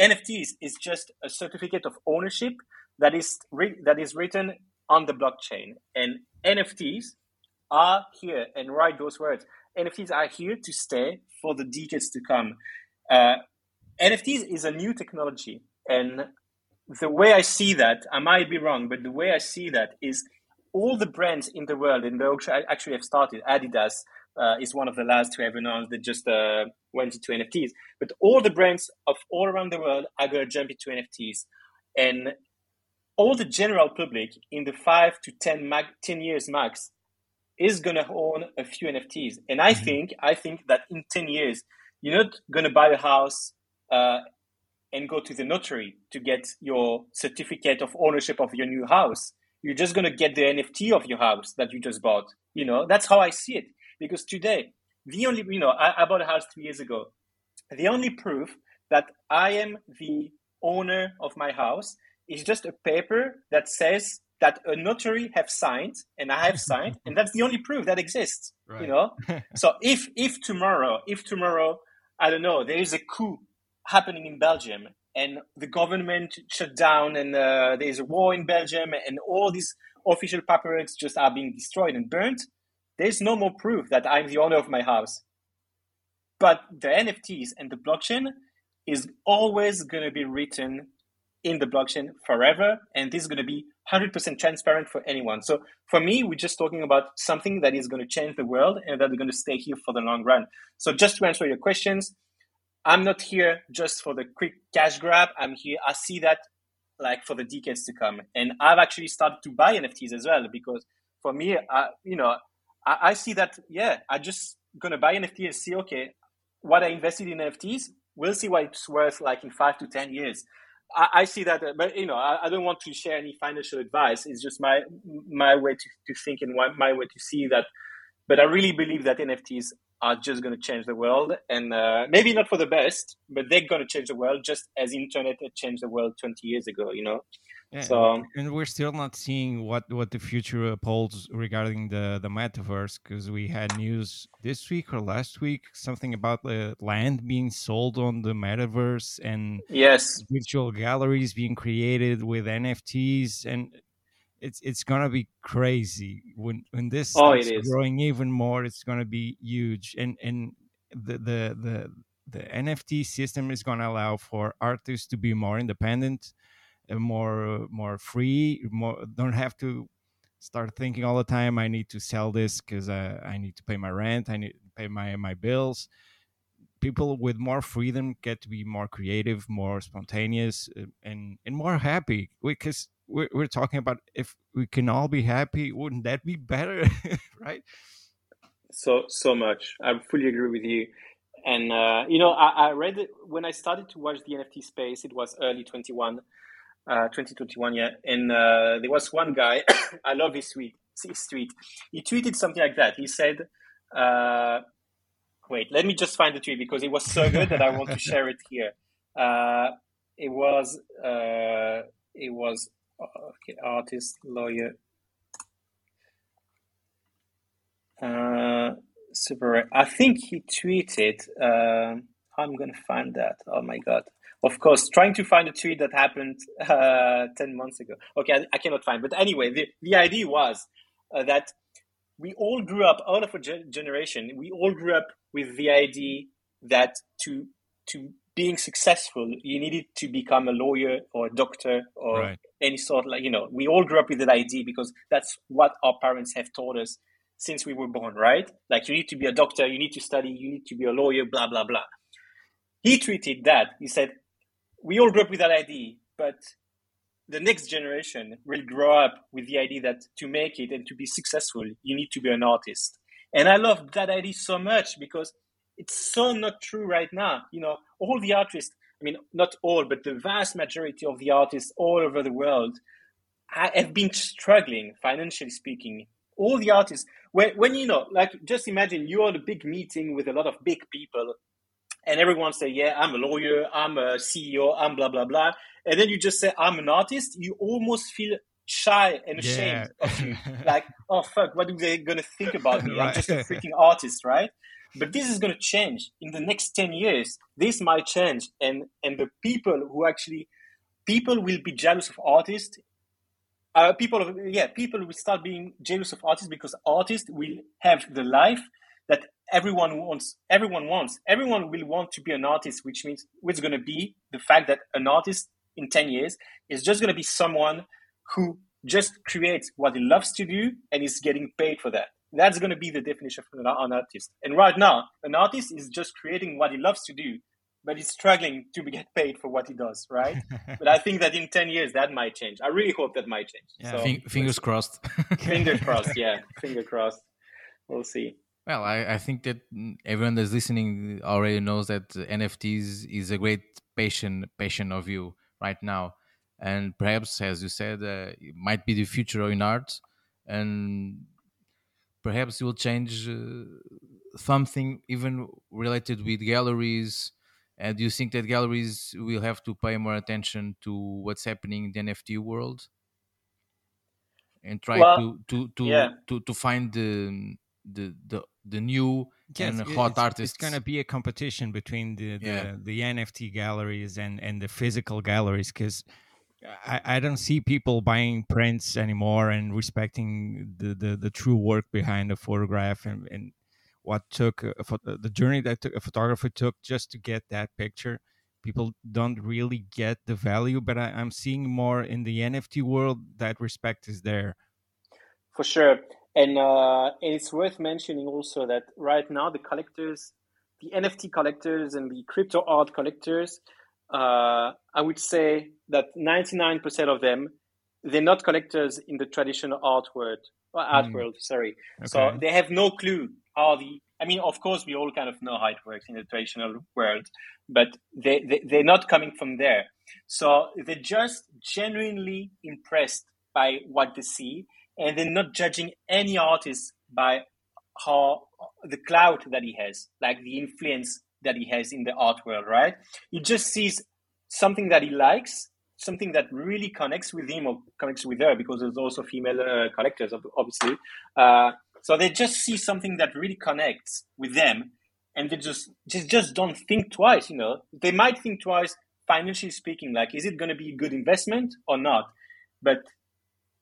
NFTs is just a certificate of ownership that is re- that is written on the blockchain, and NFTs are here and write those words. NFTs are here to stay for the decades to come. Uh, NFTs is a new technology, and the way I see that, I might be wrong, but the way I see that is all the brands in the world, and they actually have started. Adidas uh, is one of the last to have announced that just uh, went into NFTs. But all the brands of all around the world are going to jump into NFTs, and all the general public in the five to 10, mag- 10 years max is going to own a few NFTs. And I mm-hmm. think, I think that in 10 years, you're not going to buy a house uh, and go to the notary to get your certificate of ownership of your new house. You're just going to get the NFT of your house that you just bought. You know, that's how I see it. Because today, the only, you know, I, I bought a house three years ago. The only proof that I am the owner of my house is just a paper that says that a notary have signed and I have signed, and that's the only proof that exists. Right. You know, so if if tomorrow, if tomorrow, I don't know, there is a coup happening in Belgium and the government shut down and uh, there's a war in Belgium and all these official paperwork just are being destroyed and burnt, there's no more proof that I'm the owner of my house. But the NFTs and the blockchain is always going to be written in the blockchain forever, and this is going to be 100% transparent for anyone. So for me, we're just talking about something that is going to change the world and that are going to stay here for the long run. So just to answer your questions, I'm not here just for the quick cash grab. I'm here. I see that like for the decades to come, and I've actually started to buy NFTs as well because for me, I, you know, I, I see that yeah, I just gonna buy NFT and see okay, what I invested in NFTs. We'll see what it's worth like in five to ten years. I, I see that, uh, but you know, I, I, don't want to share any financial advice. It's just my my way to, to think and my way to see that. But I really believe that NFTs are just going to change the world and uh, maybe not for the best but they're going to change the world just as internet had changed the world 20 years ago you know? Yeah, so and we're still not seeing what what the future holds regarding the the metaverse because we had news this week or last week something about the land being sold on the metaverse and yes. virtual galleries being created with nfts and it's it's gonna be crazy when when this oh, starts growing even more. It's gonna be huge, and and the the the the NFT system is gonna allow for artists to be more independent, and more more free. More don't have to start thinking all the time. I need to sell this because I, I need to pay my rent. I need to pay my my bills. People with more freedom get to be more creative, more spontaneous, uh, and and more happy because we're, we're talking about if we can all be happy wouldn't that be better right? So so much. I fully agree with you. And uh, you know I, I, read when i started to watch the nft space it was early 21 uh, 2021 yeah. And uh, there was one guy i love his tweet his tweet. He tweeted something like that. He said uh, wait let me just find the tweet because it was so good that i want to share it here. Uh, it was uh, it was okay, artist, lawyer. Uh, super. I think he tweeted. Uh, I'm gonna find that. Oh my god! Of course, trying to find a tweet that happened uh, ten months ago. Okay, I, I, cannot find. But anyway, the the idea was uh, that we all grew up, all of our generation, we all grew up with the idea that to to being successful, you needed to become a lawyer or a doctor or right. Any sort of like, you know, we all grew up with that idea because that's what our parents have taught us since we were born, right? Like you need to be a doctor, you need to study, you need to be a lawyer, blah, blah, blah. He treated that. He said, we all grew up with that idea, but the next generation will grow up with the idea that to make it and to be successful, you need to be an artist. And I love that idea so much because it's so not true right now. You know, all the artists, I mean, not all, but the vast majority of the artists all over the world have been struggling, financially speaking. All the artists, when, when you know, like, just imagine you're at a big meeting with a lot of big people, and everyone say, "Yeah, I'm a lawyer, I'm a CEO, I'm blah blah blah," and then you just say, "I'm an artist." You almost feel shy and ashamed yeah. of you. like, oh fuck, what are they gonna think about me? I'm just a freaking artist, right? But this is going to change in the next 10 years. This might change. And, and the people who actually, people will be jealous of artists. Uh, people, yeah, people will start being jealous of artists because artists will have the life that everyone wants. Everyone wants. Everyone will want to be an artist, which means what's going to be the fact that an artist in 10 years is just going to be someone who just creates what he loves to do and is getting paid for that. That's going to be the definition of an artist. And right now, an artist is just creating what he loves to do, but he's struggling to get paid for what he does, right? but I think that in 10 years, that might change. I really hope that might change. Yeah, so, fingers crossed. fingers crossed, yeah. Fingers crossed. We'll see. Well, I, I think that everyone that's listening already knows that NFTs is a great passion passion of you right now, and perhaps, as you said, uh, it might be the future in art, and perhaps you will change uh, something even related with galleries. And do you think that galleries will have to pay more attention to what's happening in the NFT world and try well, to to to, yeah. to to find the the the the new yes, and hot it's, artists. It's going to be a competition between the the, yeah. the NFT galleries and and the physical galleries because. I, I don't see people buying prints anymore and respecting the, the, the true work behind the photograph and, and what took a, the journey that a photographer took just to get that picture. People don't really get the value but I, I'm seeing more in the nft world that respect is there. For sure. And, uh, it's worth mentioning also that right now the collectors, the NFT collectors and the crypto art collectors, uh, I would say that 99% of them, they're not collectors in the traditional art world, art mm. world, sorry. Okay. So they have no clue how the, I mean, of course, we all kind of know how it works in the traditional world, but they, they, they're not coming from there. So they're just genuinely impressed by what they see and they're not judging any artist by how the clout that he has, like the influence that he has in the art world, right? He just sees something that he likes, something that really connects with him or connects with her, because there's also female uh, collectors, obviously. Uh, so they just see something that really connects with them, and they just just just don't think twice. You know, they might think twice financially speaking, like is it going to be a good investment or not? But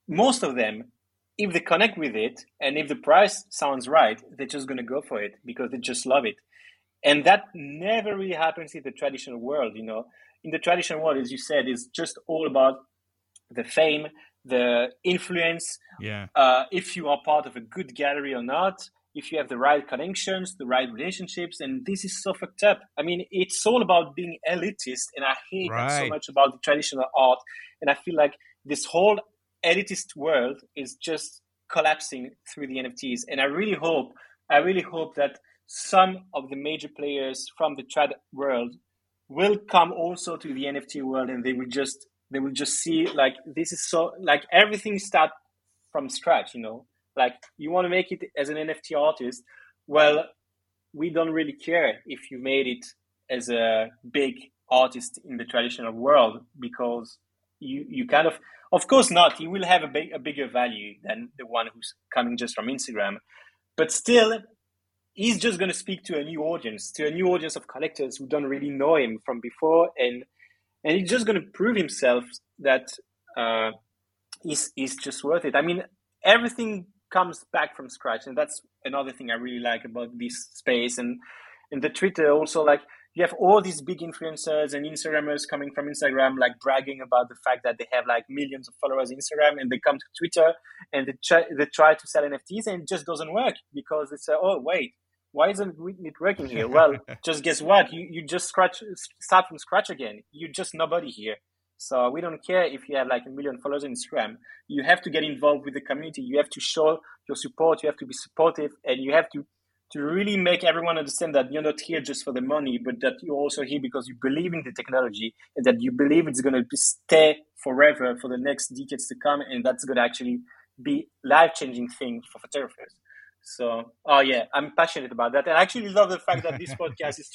most of them if they connect with it and if the price sounds right, they're just going to go for it because they just love it. And that never really happens in the traditional world. You know, in the traditional world, as you said, is just all about the fame, the influence. Yeah. Uh, if you are part of a good gallery or not, if you have the right connections, the right relationships, and this is so fucked up. I mean, it's all about being elitist, and I hate right. that so much about the traditional art. And I feel like this whole elitist world is just collapsing through the NFTs. And I really hope, I really hope that some of the major players from the trad world will come also to the NFT world and they will just they will just see like this is so like everything start from scratch, you know. Like you want to make it as an NFT artist, well, we don't really care if you made it as a big artist in the traditional world because you you kind of of course not. you will have a, big, a bigger value than the one who's coming just from Instagram. But still, he's just going to speak to a new audience, to a new audience of collectors who don't really know him from before. And, and he's just going to prove himself that uh, he's, he's just worth it. I mean, everything comes back from scratch. And that's another thing I really like about this space. And, and the Twitter also, like, you have all these big influencers and Instagrammers coming from Instagram, like bragging about the fact that they have like millions of followers on Instagram, and they come to Twitter and they try, they try to sell NFTs, and it just doesn't work because they say, "Oh, wait, why isn't it working here?" well, just guess what? You you just scratch start from scratch again. You're just nobody here. So we don't care if you have like a million followers on Instagram. You have to get involved with the community. You have to show your support. You have to be supportive, and you have to to really make everyone understand that you're not here just for the money, but that you're also here because you believe in the technology and that you believe it's going to stay forever for the next decades to come, and that's going to actually be life changing thing for photographers. So, oh yeah, I'm passionate about that. And I actually love the fact that this podcast is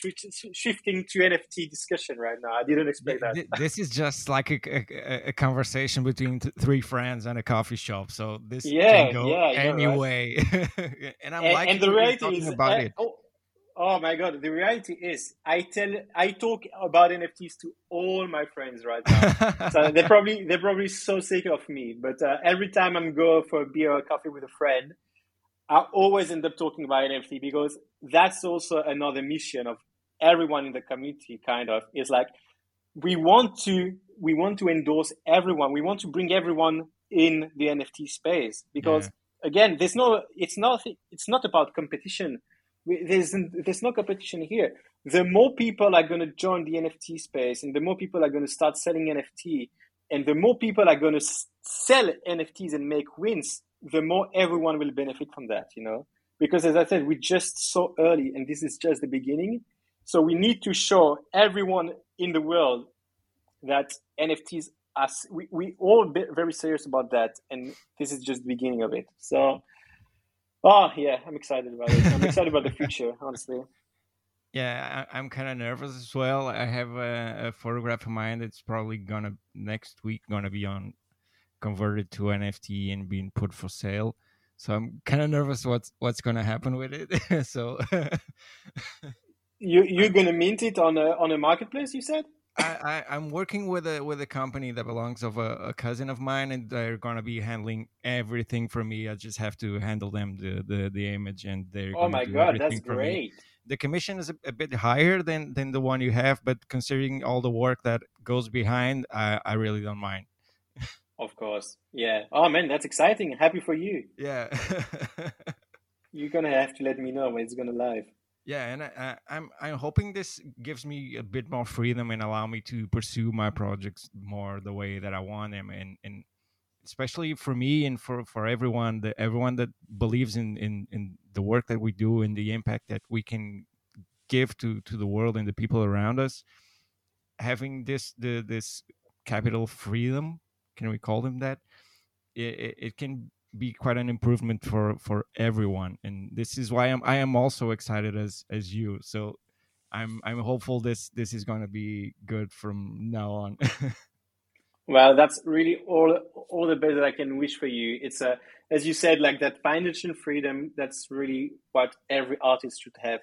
shifting to NFT discussion right now. I didn't expect that. This is just like a, a, a conversation between three friends and a coffee shop. So this yeah, can go yeah, anyway. Right. and I'm like, and the reality is, about uh, it. Oh, oh my god, the reality is, I tell, I talk about NFTs to all my friends right now. so they're probably they're probably so sick of me. But uh, every time I'm go for a beer or coffee with a friend I always end up talking about NFT because that's also another mission of everyone in the community kind of. Is like we want to we want to endorse everyone. We want to bring everyone in the nft space because yeah. again there's no it's not it's not about competition. There's there's no competition here. The more people are going to join the nft space and the more people are going to start selling nft and the more people are going to sell nfts and make wins the more everyone will benefit from that, you know, because as I said, we're just so early and this is just the beginning. So we need to show everyone in the world that NFTs are, we, we all be very serious about that. And this is just the beginning of it. So, oh yeah, I'm excited about it. I'm excited about the future, honestly. Yeah, I, am kind of nervous as well. I have a, a, photograph of mine that's probably gonna next week gonna be on converted to NFT and being put for sale. So I'm kind of nervous what's what's gonna happen with it. so you you're gonna mint it on a on a marketplace? You said. I, I am working with a with a company that belongs of a, a, cousin of mine, and they're gonna be handling everything for me. I just have to handle them the the, the image, and they're. Oh my god, that's great! The commission is a, a, bit higher than than the one you have, but considering all the work that goes behind, I, I really don't mind. Of course, yeah. Oh man, that's exciting! Happy for you. Yeah. You're gonna have to let me know when it's gonna live. Yeah, and I, I'm I'm hoping this gives me a bit more freedom and allow me to pursue my projects more the way that I want them, and and especially for me and for for everyone that everyone that believes in in in the work that we do and the impact that we can give to to the world and the people around us having this the this capital freedom can we call them that? It, it can be quite an improvement for for everyone. And this is why i'm i am also excited as as you. So i'm i'm hopeful this this is going to be good from now on Well, that's really all all the best that I can wish for you. It's a, as you said, like that financial freedom. That's really what every artist should have,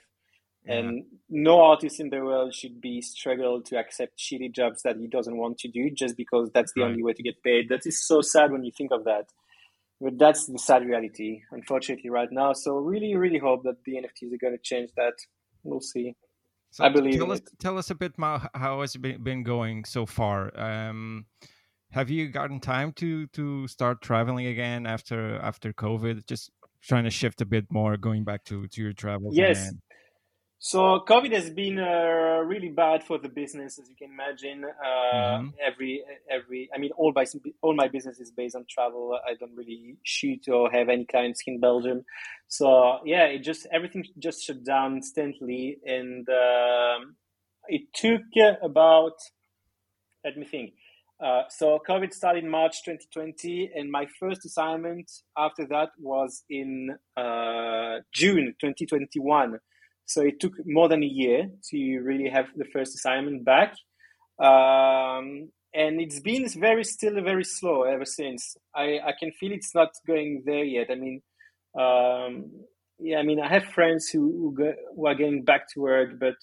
yeah. and no artist in the world should be struggle to accept shitty jobs that he doesn't want to do just because that's the right. only way to get paid. That is so sad when you think of that, but that's the sad reality, unfortunately, right now. So really, really hope that the NFTs are going to change that. We'll see. So I believe. Tell us, tell us a bit more how it's been going so far. Um, have you gotten time to to start traveling again after after COVID? Just trying to shift a bit more, going back to to your travels. Yes. So COVID has been uh, really bad for the business, as you can imagine. Uh, mm-hmm. Every every, I mean, all my all my business is based on travel. I don't really shoot or have any clients in Belgium, so yeah, it just everything just shut down instantly, and um, it took about let me think. Uh, so COVID started in March 2020, and my first assignment after that was in uh, June 2021. So it took more than a year to really have the first assignment back. Um, and it's been very still very slow ever since. I, I can feel it's not going there yet. I mean, um, yeah, I mean, I have friends who who, go, who, are getting back to work, but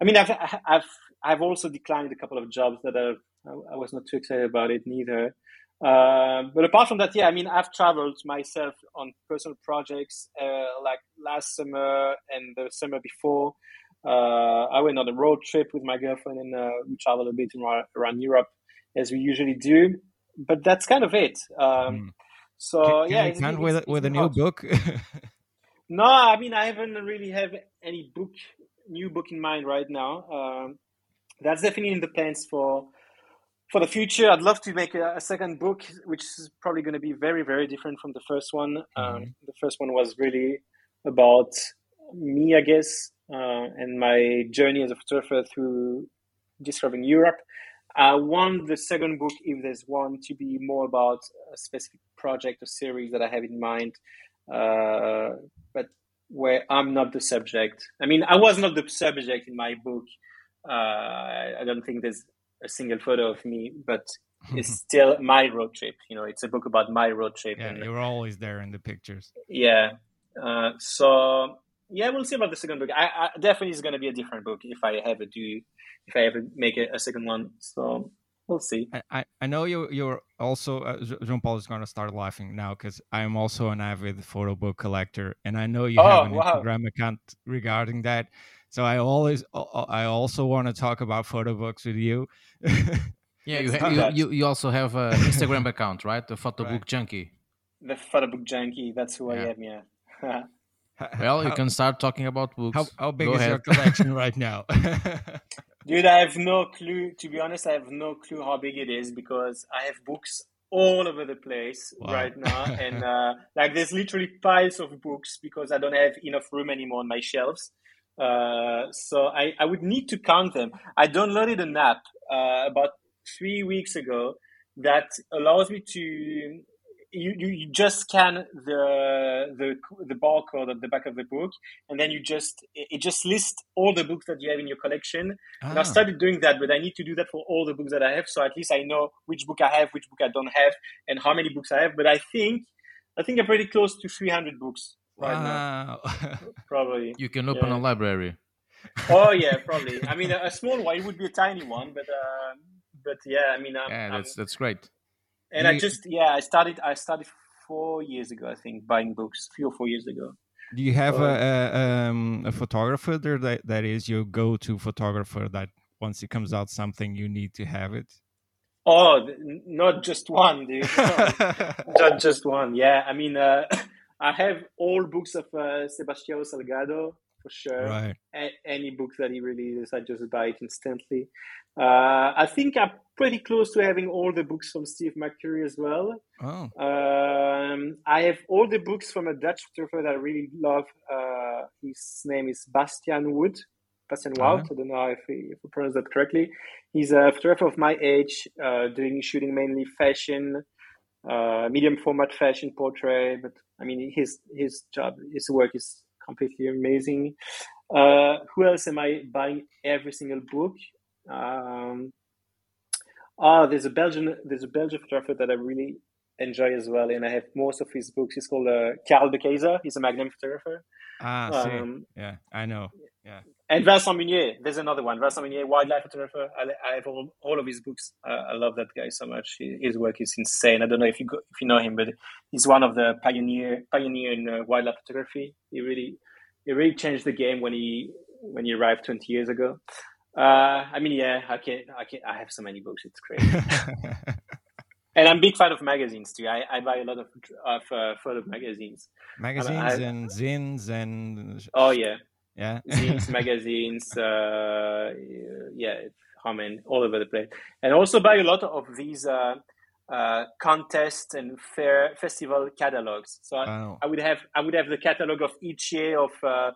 I mean, I've I've I've also declined a couple of jobs that I, I was not too excited about it neither. Uh, but apart from that, yeah, I mean, I've traveled myself on personal projects uh, like last summer and the summer before. Uh, I went on a road trip with my girlfriend and uh, we traveled a bit around Europe as we usually do. But that's kind of it. Um, mm. So can, yeah, can with with a new book. no, I mean I haven't really have any book new book in mind right now. Um, that's definitely in the plans for for the future, I'd love to make a, a second book, which is probably going to be very, very different from the first one. Mm-hmm. Um, the first one was really about me, I guess, uh, and my journey as a photographer through discovering Europe. I want the second book, if there's one, to be more about a specific project or series that I have in mind, uh, but where I'm not the subject. I mean, I was not the subject in my book. Uh, I don't think there's a single photo of me, but it's still my road trip. You know, it's a book about my road trip. Yeah, and, you were always there in the pictures. Yeah. Uh, so yeah, we'll see about the second book. I, I definitely is going to be a different book if I ever do, if I ever make a, a second one. So we'll see. I, I know you you're also uh, Jean Paul is going to start laughing now because I am also an avid photo book collector, and I know you oh, have an wow. Instagram account regarding that. So I always, I also want to talk about photo books with you. yeah, you, ha- you, you, also have an Instagram account, right? The photo book right. junkie. The photo book junkie. That's who yeah. I am. Yeah. well, you can start talking about books. How, how big Go is ahead. your collection right now? Dude, I have no clue. To be honest, I have no clue how big it is because I have books all over the place wow. right now, and uh, like there's literally piles of books because I don't have enough room anymore on my shelves. Uh, so I, I would need to count them. I downloaded an app uh, about three weeks ago that allows me to you, you, you just scan the the the barcode at the back of the book and then you just it just lists all the books that you have in your collection ah. and i ah. started doing that but i need to do that for all the books that i have so at least i know which book i have which book i don't have and how many books i have but i think i think i'm pretty close to 300 books wow. now probably you can open yeah. a library oh yeah probably i mean a, a, small one it would be a tiny one but uh, but yeah i mean I'm, yeah that's I'm, that's great and you, I just yeah, I started I started four years ago, I think, buying books, three or four years ago. Do you have a, a, um, a photographer there that, that is your go-to photographer that once it comes out something you need to have it? Oh, not just one, dude. not just one. Yeah, I mean, uh, I have all books of uh, Sebastião Salgado for sure. Right. A- any book that he releases, I just buy it instantly. Uh, I think I'm pretty close to having all the books from Steve McCurry as well. Oh. Um, I have all the books from a Dutch photographer that I really love. Uh, his name is Bastian Wood. Bastiaan Woudt. Uh-huh. I don't know if, he, if pronounce that correctly. He's a photographer of my age, uh, doing shooting mainly fashion, uh, medium format fashion portrait. But I mean, his his job, his work is completely amazing. Uh, who else am I buying every single book? Um, oh, there's a Belgian there's a Belgian photographer that I really enjoy as well, and I have most of his books. He's called uh, Carl De Keyzer. He's a Magnum photographer. Ah, um, yeah, I know. Yeah. And Vincent Munier, there's another one. Vincent Munier, wildlife photographer. I, I have all, all of his books. Uh, I love that guy so much. His work is insane. I don't know if you go, if you know him, but he's one of the pioneer pioneer in uh, wildlife photography. He really he really changed the game when he when he arrived 20 years ago. Uh, I mean, yeah, I can, I can, I have so many books. It's crazy. and I'm a big fan of magazines too. I, I buy a lot of of uh, photo magazines. Magazines I, and zines and. Oh yeah. Yeah. zines, magazines. Uh, yeah, I mean, all over the place, and also buy a lot of these. Uh, uh, contests and fair festival catalogs. So wow. I, I, would have I would have the catalog of each year of uh,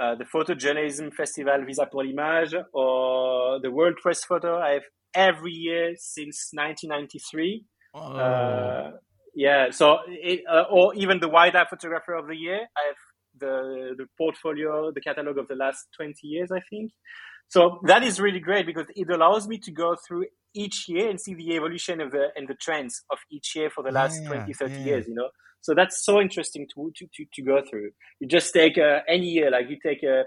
uh, the Photojournalism Festival Visa pour l'Image or the World Press Photo. I have every year since 1993. Oh. Uh, yeah, so it, uh, or even the Wildlife Photographer of the Year. I have the the portfolio, the catalog of the last 20 years, I think. So that is really great because it allows me to go through each year and see the evolution of the and the trends of each year for the last yeah, 20, 30 yeah. years, you know. So that's so interesting to to to, to go through. You just take uh, any year, like you take a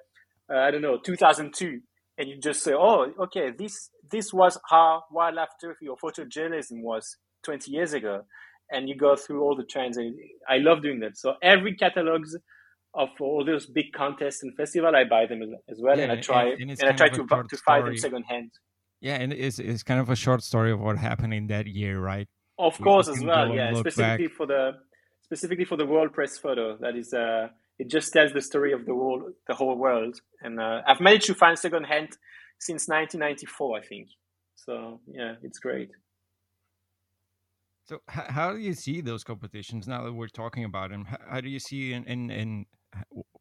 uh, I don't know 2002, and you just say, oh, okay, this this was how wildlife photography or photojournalism was 20 years ago, and you go through all the trends. And I love doing that. So every catalogs of all those big contests and festival, I buy them as, well, yeah, and I try and, and, and I try to to find them secondhand. Yeah, and it's it's kind of a short story of what happened in that year, right? Of course, as well. Yeah, specifically back. for the specifically for the world press photo. That is, uh, it just tells the story of the world, the whole world. And uh, I've managed to find second hand since 1994, I think. So yeah, it's great. So how do you see those competitions now that we're talking about them? How do you see and and, and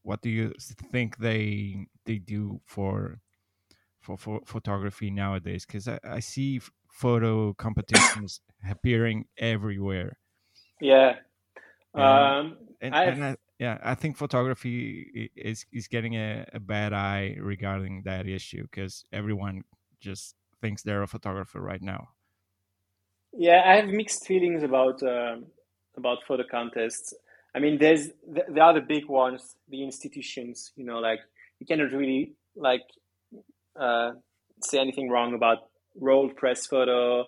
what do you think they they do for for, for photography nowadays? Because I, I see photo competitions appearing everywhere. Yeah, um, and, and I, yeah, I think photography is is getting a, a bad eye regarding that issue because everyone just thinks they're a photographer right now. Yeah, I have mixed feelings about um, about photo contests. I mean, there's there are the big ones, the institutions. You know, like you cannot really like uh, say anything wrong about World Press Photo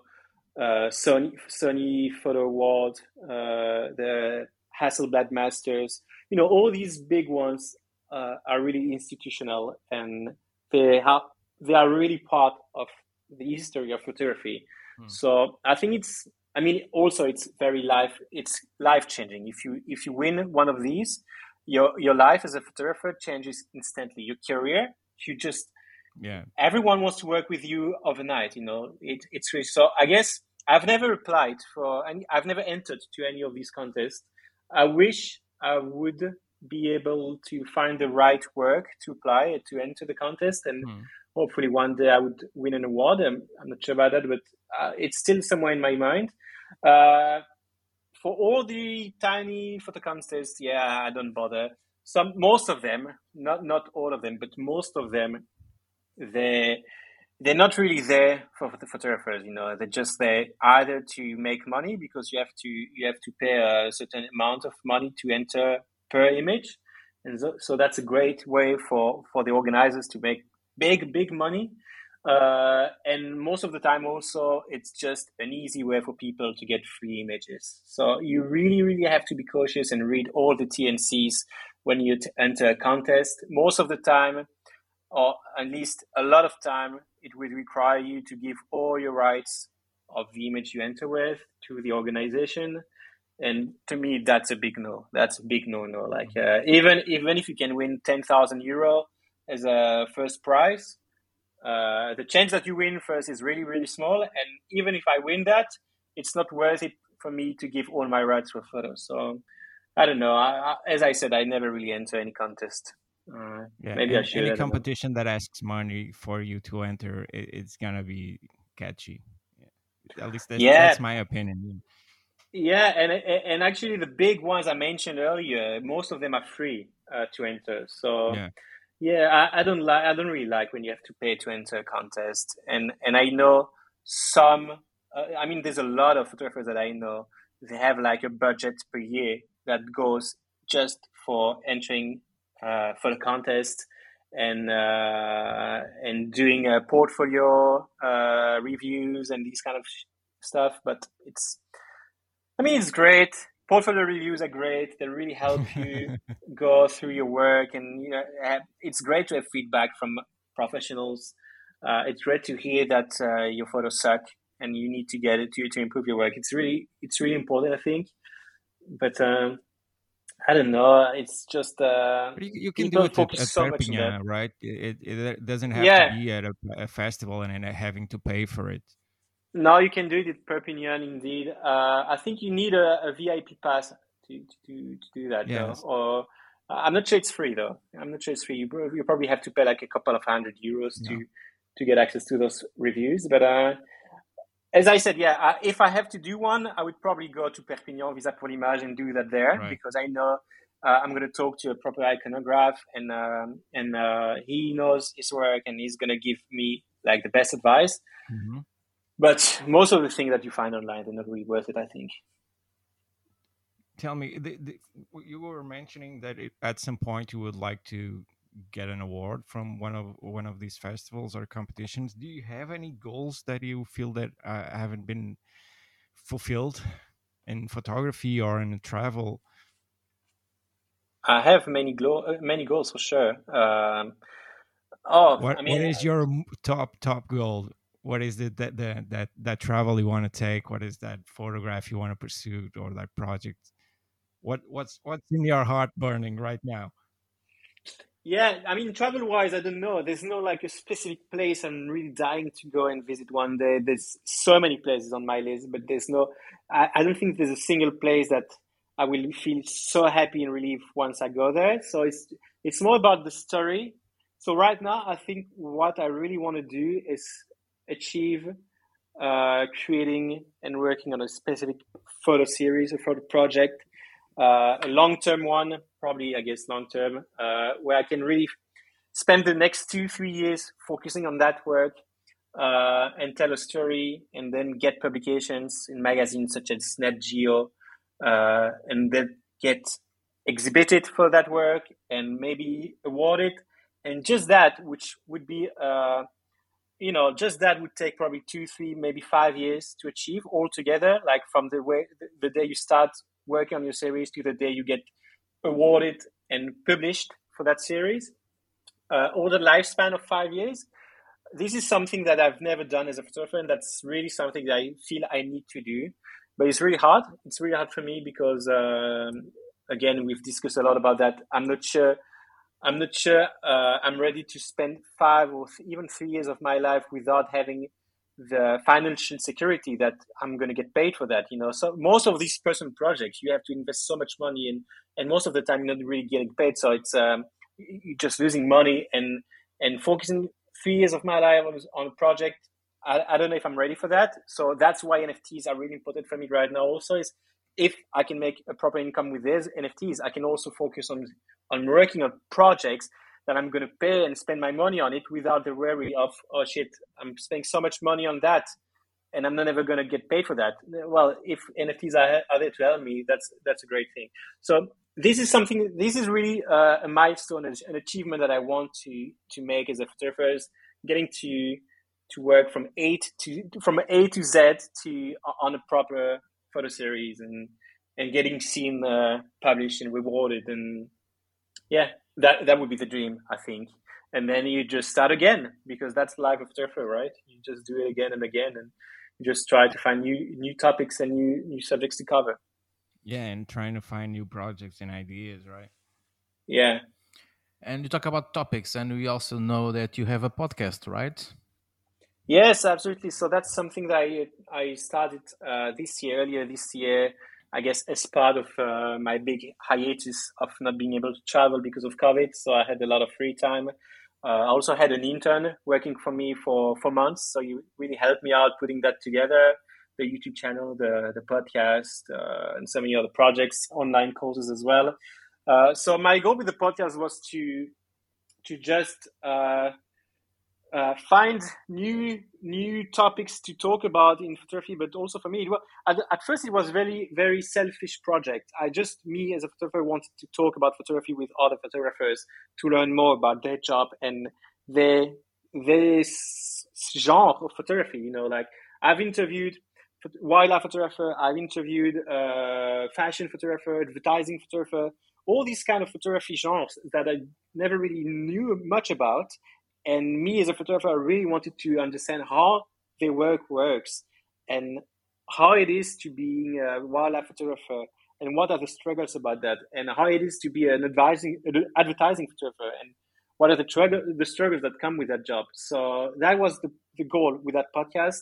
uh, Sony Sony Photo Award, uh, the Hasselblad Masters. You know, all these big ones uh, are really institutional, and they have they are really part of the history of photography. Hmm. So I think it's. I mean, also it's very life. It's life changing. If you if you win one of these, your your life as a photographer changes instantly. Your career, you just yeah everyone wants to work with you overnight you know it, it's really so i guess I've never applied for any. I've never entered to any of these contests. I wish I would be able to find the right work to apply to enter the contest, and mm. Hopefully one day I would win an award. I'm, I'm not sure about that, but uh, it's still somewhere in my mind. Uh, for all the tiny photo contests, yeah, I don't bother. Some, most of them, not not all of them, but most of them, they they're not really there for the photographers. You know, they're just there either to make money because you have to you have to pay a certain amount of money to enter per image, and so, so that's a great way for for the organizers to make big big money. Uh, and most of the time, also, it's just an easy way for people to get free images. So you really, really have to be cautious and read all the TNCs when you t- enter a contest. Most of the time, or at least a lot of time, it will require you to give all your rights of the image you enter with to the organization and to me that's a big no that's a big no no like uh, even even if you can win 10,000 euro as a first prize uh, the chance that you win first is really really small and even if i win that it's not worth it for me to give all my rights for photos so i don't know I, I, as i said i never really enter any contest uh, yeah, maybe I should. Any competition that asks money for you to enter, it, it's gonna be catchy. Yeah. At least that's, yeah. that's my opinion. Yeah, and and actually the big ones I mentioned earlier, most of them are free uh, to enter. So yeah, yeah I, I don't like I don't really like when you have to pay to enter a contest. And and I know some. Uh, I mean, there's a lot of photographers that I know. They have like a budget per year that goes just for entering uh, for the contest and uh, and doing a portfolio uh, reviews and these kind of stuff. But it's, I mean, it's great. Portfolio reviews are great. They really help you go through your work, and you know, it's great to have feedback from professionals. Uh, it's great to hear that uh, your photos suck and you need to get it to to improve your work. It's really it's really important, I think. But um, I don't know. It's just uh, you, you, can do it at, at so Perpignan, right? It, it doesn't have yeah. to be at a, a, festival and, and having to pay for it. No, you can do it at Perpignan. Indeed, uh, I think you need a, a VIP pass to, to, to do that. Yes. Or uh, I'm not sure it's free though. I'm not sure it's free. You, you probably have to pay like a couple of hundred euros no. to to get access to those reviews. But uh, as I said, yeah, uh, if I have to do one, I would probably go to Perpignan, Visa pour l'image, and do that there right. because I know uh, I'm going to talk to a proper iconograph, and um, and uh, he knows his work, and he's going to give me like the best advice. Mm-hmm. But most of the things that you find online are not really worth it, I think. Tell me, the, the, you were mentioning that it, at some point you would like to get an award from one of one of these festivals or competitions. Do you have any goals that you feel that uh, haven't been fulfilled in photography or in travel? I have many glo- uh, many goals for sure. Um, oh what, I mean, what is your top top goal what is it that that that, that travel you want to take what is that photograph you want to pursue or that project what what's what's in your heart burning right now yeah, I mean, travel wise, I don't know. There's no like a specific place I'm really dying to go and visit one day. There's so many places on my list, but there's no, I, I don't think there's a single place that I will feel so happy and relieved once I go there. So it's, it's more about the story. So right now, I think what I really want to do is achieve uh, creating and working on a specific photo series or photo project uh, a long term one, probably I guess long term, uh, where I can really spend the next two three years focusing on that work uh, and tell a story, and then get publications in magazines such as Nat Geo, uh, and then get exhibited for that work and maybe awarded, and just that, which would be uh, you know, just that would take probably two, three, maybe five years to achieve altogether. Like from the way the day you start working on your series to the day you get awarded and published for that series uh, the lifespan of five years. This is something that I've never done as a photographer, and that's really something that I feel I need to do. But it's really hard. It's really hard for me because, um, again, we've discussed a lot about that. I'm not sure. I'm not sure uh, I'm ready to spend five or even three years of my life without having the financial security that I'm going to get paid for that. You know, so most of these personal projects, you have to invest so much money in, and most of the time you're not really getting paid. So it's um, you're just losing money and and focusing three years of my life on, on a project. I, I don't know if I'm ready for that. So that's why NFTs are really important for me right now. Also, is if I can make a proper income with these NFTs, I can also focus on on working on projects that I'm going to pay and spend my money on it without the worry of oh shit, I'm spending so much money on that, and I'm not ever going to get paid for that. Well, if NFTs are, are there to help me, that's that's a great thing. So this is something. This is really uh, a milestone, an achievement that I want to to make as a photographer, getting to to work from A to from A to Z to on a proper photo series and and getting seen uh, published and rewarded. And yeah that that would be the dream i think. And then you just start again because that's life of photography right? You just do it again and again and just try to find new new topics and new new subjects to cover. Yeah and trying to find new projects and ideas right? Yeah. And you talk about topics and we also know that you have a podcast right yes absolutely so that's something that i i started uh, this year earlier this year I guess as part of uh, my big hiatus of not being able to travel because of COVID. So I had a lot of free time. Uh, I also had an intern working for me for, for months. So he really helped me out putting that together the YouTube channel, the, the podcast, uh, and so many other projects, online courses as well. Uh, so my goal with the podcast was to to just uh, find new new topics to talk about in photography but also for me was, at, at, first it was very very selfish project. I just me as a photographer wanted to talk about photography with other photographers to learn more about their job and their this genre of photography you know like i've interviewed wildlife photographer i've interviewed uh, fashion photographer advertising photographer all these kind of photography genres that i never really knew much about and me as a photographer, I really wanted to understand how their work works and how it is to be a wildlife photographer and what are the struggles about that and how it is to be an advising advertising photographer and what are the, the struggles that come with that job. So that was the, the goal with that podcast.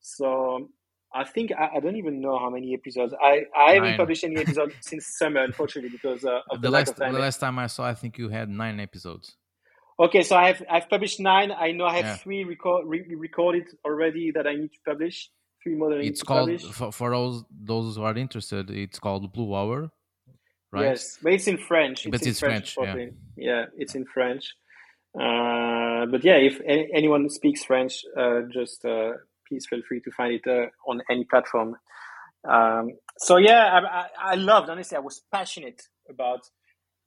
So I think I, I, don't even know how many episodes. I, I haven't published any episodes since summer, unfortunately, because uh, of the, the last, The last time I saw, I think you had nine episodes. Okay, so I've I've published nine. I know I have yeah. three record re- recorded already that I need to publish. Three more that it's called for, for those those who are interested. It's called Blue Hour, right? Yes, but it's in French. It's but it's French. French yeah. yeah, it's in French. Uh, but yeah, if any, anyone speaks French, uh, just uh, please feel free to find it uh, on any platform. Um, so yeah, I, I, I loved honestly. I was passionate about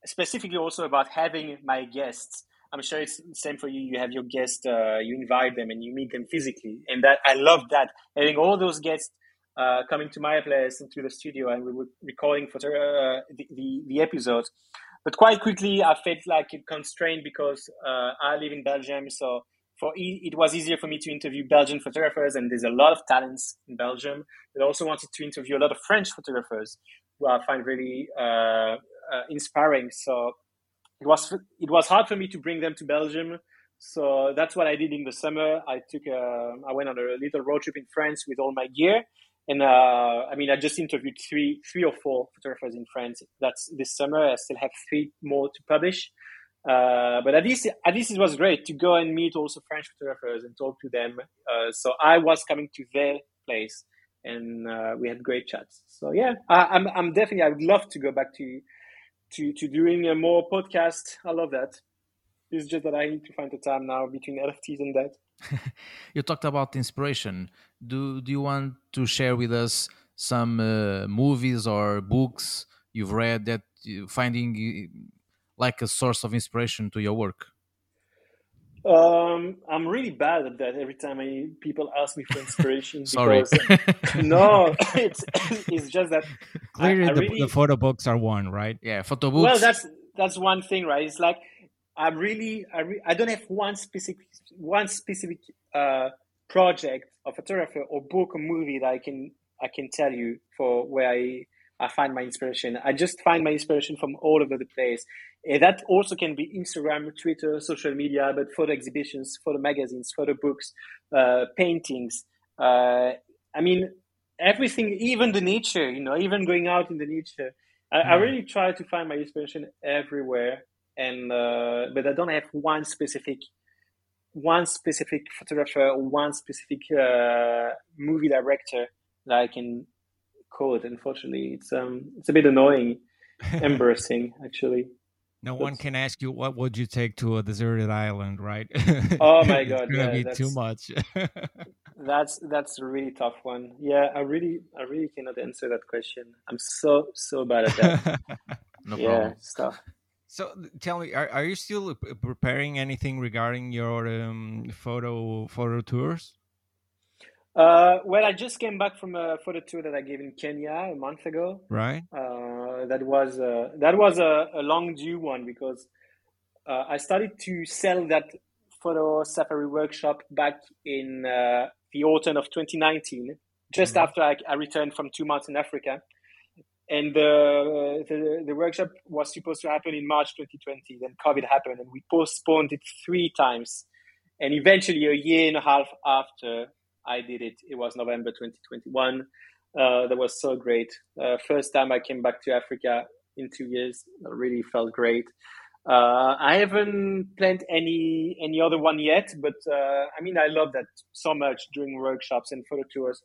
specifically also about having my guests I'm sure it's the same for you. You have your guests, uh, you invite them, and you meet them physically, and that I love that having all those guests uh, coming to my place and to the studio, and we were recording for uh, the, the, the episodes. But quite quickly, I felt like it constrained because uh, I live in Belgium, so for e- it was easier for me to interview Belgian photographers, and there's a lot of talents in Belgium. But I also wanted to interview a lot of French photographers who I find really uh, uh, inspiring. So it was it was hard for me to bring them to Belgium. So that's what I did in the summer. I took a, I went on a little road trip in France with all my gear, and uh, I mean I just interviewed three three or four photographers in France. That's this summer. I still have three more to publish. Uh, but at least at least it was great to go and meet also French photographers and talk to them. Uh, so I was coming to their place, and uh, we had great chats. So yeah, I, I'm I'm definitely I would love to go back to to to doing a more podcast. I love that. It's just that I need to find the time now between NFTs and that. you talked about inspiration. Do do you want to share with us some uh, movies or books you've read that you finding like a source of inspiration to your work? Um, I'm really bad at that. Every time I people ask me for inspiration, sorry, because, no, it's it's just that clearly I, I the, really, the, photo books are one, right? Yeah, photo books. Well, that's that's one thing, right? It's like I really, I, re- I don't have one specific one specific uh, project or photographer or book or movie that I can I can tell you for where I I find my inspiration. I just find my inspiration from all over the place. And that also can be Instagram, Twitter, social media, but photo exhibitions, photo magazines, photo books, uh, paintings. Uh, I mean, everything, even the nature, you know, even going out in the nature. I, I really try to find my inspiration everywhere. And, uh, but I don't have one specific, one specific photographer or one specific, uh, movie director that I can code. Unfortunately, it's um it's a bit annoying, embarrassing actually. No one can ask you what would you take to a deserted island, right? Oh my god, it's gonna yeah, be too much. that's that's a really tough one. Yeah, I really I really cannot answer that question. I'm so so bad at that. no yeah, problem. stuff. So tell me, are, are you still preparing anything regarding your um, photo photo tours? Uh, well, I just came back from a photo tour that I gave in Kenya a month ago. Right. Uh, that was uh, that was a, a, long due one because uh, I started to sell that photo safari workshop back in uh, the autumn of 2019, just mm-hmm. after I, I, returned from two months in Africa. And the, the, the workshop was supposed to happen in March 2020. Then COVID happened, and we postponed it three times. And eventually, a year and a half after, I did it. It was November 2021. Uh, that was so great. Uh, first time I came back to Africa in two years. It really felt great. Uh, I haven't planned any any other one yet, but uh, I mean I love that so much doing workshops and photo tours.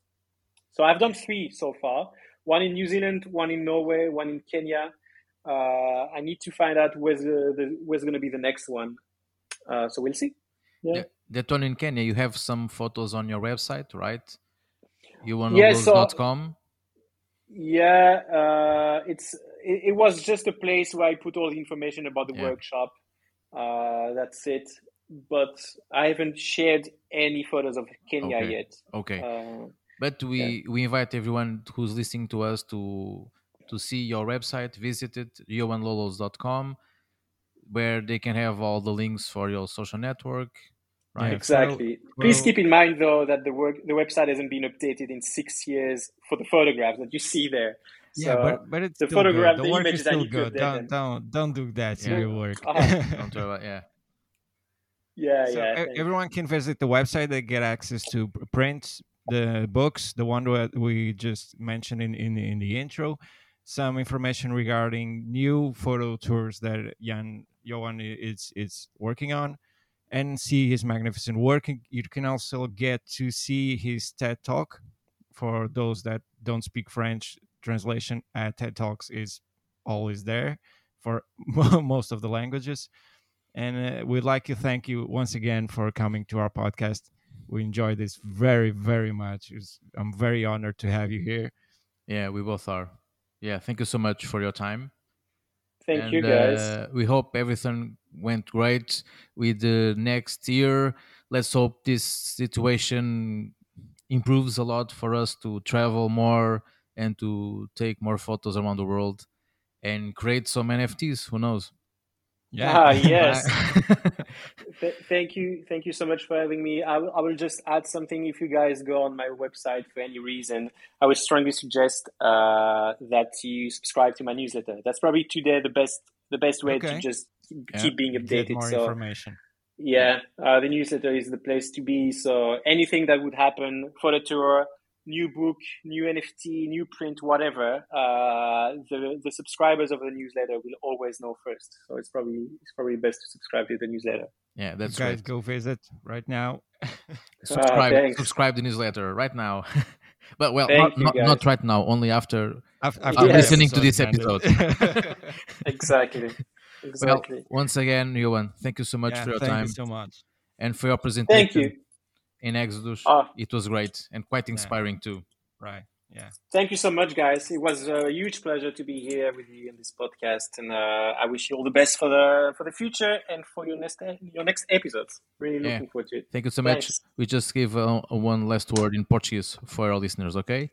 So I've done three so far. One in New Zealand, one in Norway, one in Kenya. Uh, I need to find out where's the, the where's going to be the next one. Uh, so we'll see. Yeah. that one in Kenya, you have some photos on your website, right? yoanlolos.com. Yeah, so, yeah uh, it's it, it, was just a place where I put all the information about the yeah. workshop. Uh, that's it. But I haven't shared any photos of Kenya okay. yet. Okay. Uh, but we yeah. we invite everyone who's listening to us to to see your website, visit it, yoanlolos.com, where they can have all the links for your social network, Right. Exactly. So, Please keep in mind though that the work the website hasn't been updated in six years for the photographs that you see there. Yeah, but, but it's the photograph, good. the, the work is still good. Don't don't don't do that to yeah. your work. Uh-huh. don't do it. Yeah. Yeah, so yeah. Everyone can visit the website. They get access to prints, the books, the one that we just mentioned in, in, in the intro, some information regarding new photo tours that Jan Johan is is working on and see his magnificent work. You can also get to see his TED Talk. For those that don't speak French, translation at TED Talks is always there for most of the languages. And uh, we'd like to thank you once again for coming to our podcast. We enjoy this very, very much. I'm very honored to have you here. Yeah, we both are. Yeah, thank you so much for your time. Thank and, you, guys. Uh, we hope everything went great with the next year. Let's hope this situation improves a lot for us to travel more and to take more photos around the world and create some NFTs. Who knows? Yeah. Ah, yes. Th- thank you. Thank you so much for having me. I, w- I will just add something. If you guys go on my website for any reason, I would strongly suggest uh, that you subscribe to my newsletter. That's probably today the best the best way okay. to just yeah. keep being updated. Get more so, information. Yeah, uh, the newsletter is the place to be. So anything that would happen for the tour, new book, new NFT, new print, whatever, uh, the the subscribers of the newsletter will always know first. So it's probably it's probably best to subscribe to the newsletter. Yeah, that's you guys right. go visit right now. subscribe, uh, subscribe the newsletter right now. but well, not, not, not, right now. Only after, after, after yes. listening to this episode. exactly. Exactly. Well, once again, Johan, thank you so much yeah, for your thank time. Thank you so much. And for your presentation. Thank you in Exodus. Ah. It was great and quite inspiring yeah. too. Right. Yeah. Thank you so much, guys. It was a huge pleasure to be here with you in this podcast, and uh, I wish you all the best for the for the future and for your next your next episodes. Really looking yeah. forward to it. Thank you so Thanks. much. We just give uh, one last word in Portuguese for our listeners, ok?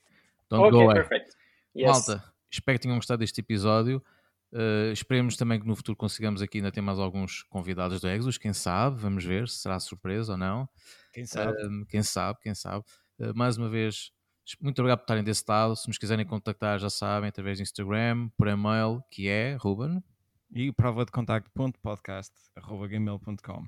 Don't okay, go away. perfect. Yes. Malta, espero que tenham gostado deste episódio. Uh, esperemos também que no futuro consigamos aqui ainda ter mais alguns convidados do Exodus, quem sabe, vamos ver se será surpresa ou não. Quem sabe? Uh, quem sabe, quem sabe. Uh, mais uma vez, Muito obrigado por estarem desse lado. Se nos quiserem contactar, já sabem, através do Instagram, por e-mail, que é Ruben. E prova de contacto.podcast.gmail.com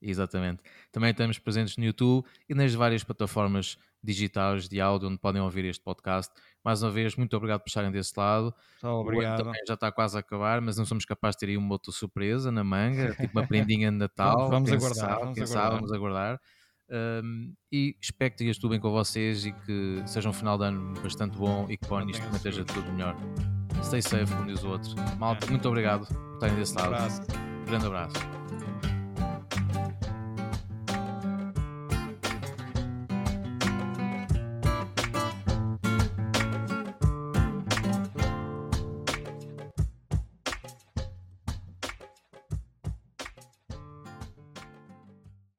Exatamente. Também estamos presentes no YouTube e nas várias plataformas digitais de áudio onde podem ouvir este podcast. Mais uma vez, muito obrigado por estarem desse lado. obrigado. também já está quase a acabar, mas não somos capazes de ter aí uma outra surpresa na manga, tipo uma prendinha de Natal. vamos, vamos aguardar. Sabe, vamos aguardar. sabe, vamos aguardar. Um, e espero que tenha tudo bem com vocês e que seja um final de ano bastante bom e que para isto também esteja tudo melhor. Stay safe, como diz o outro. Malta, muito obrigado por estarem desse lado. Um abraço. Grande abraço.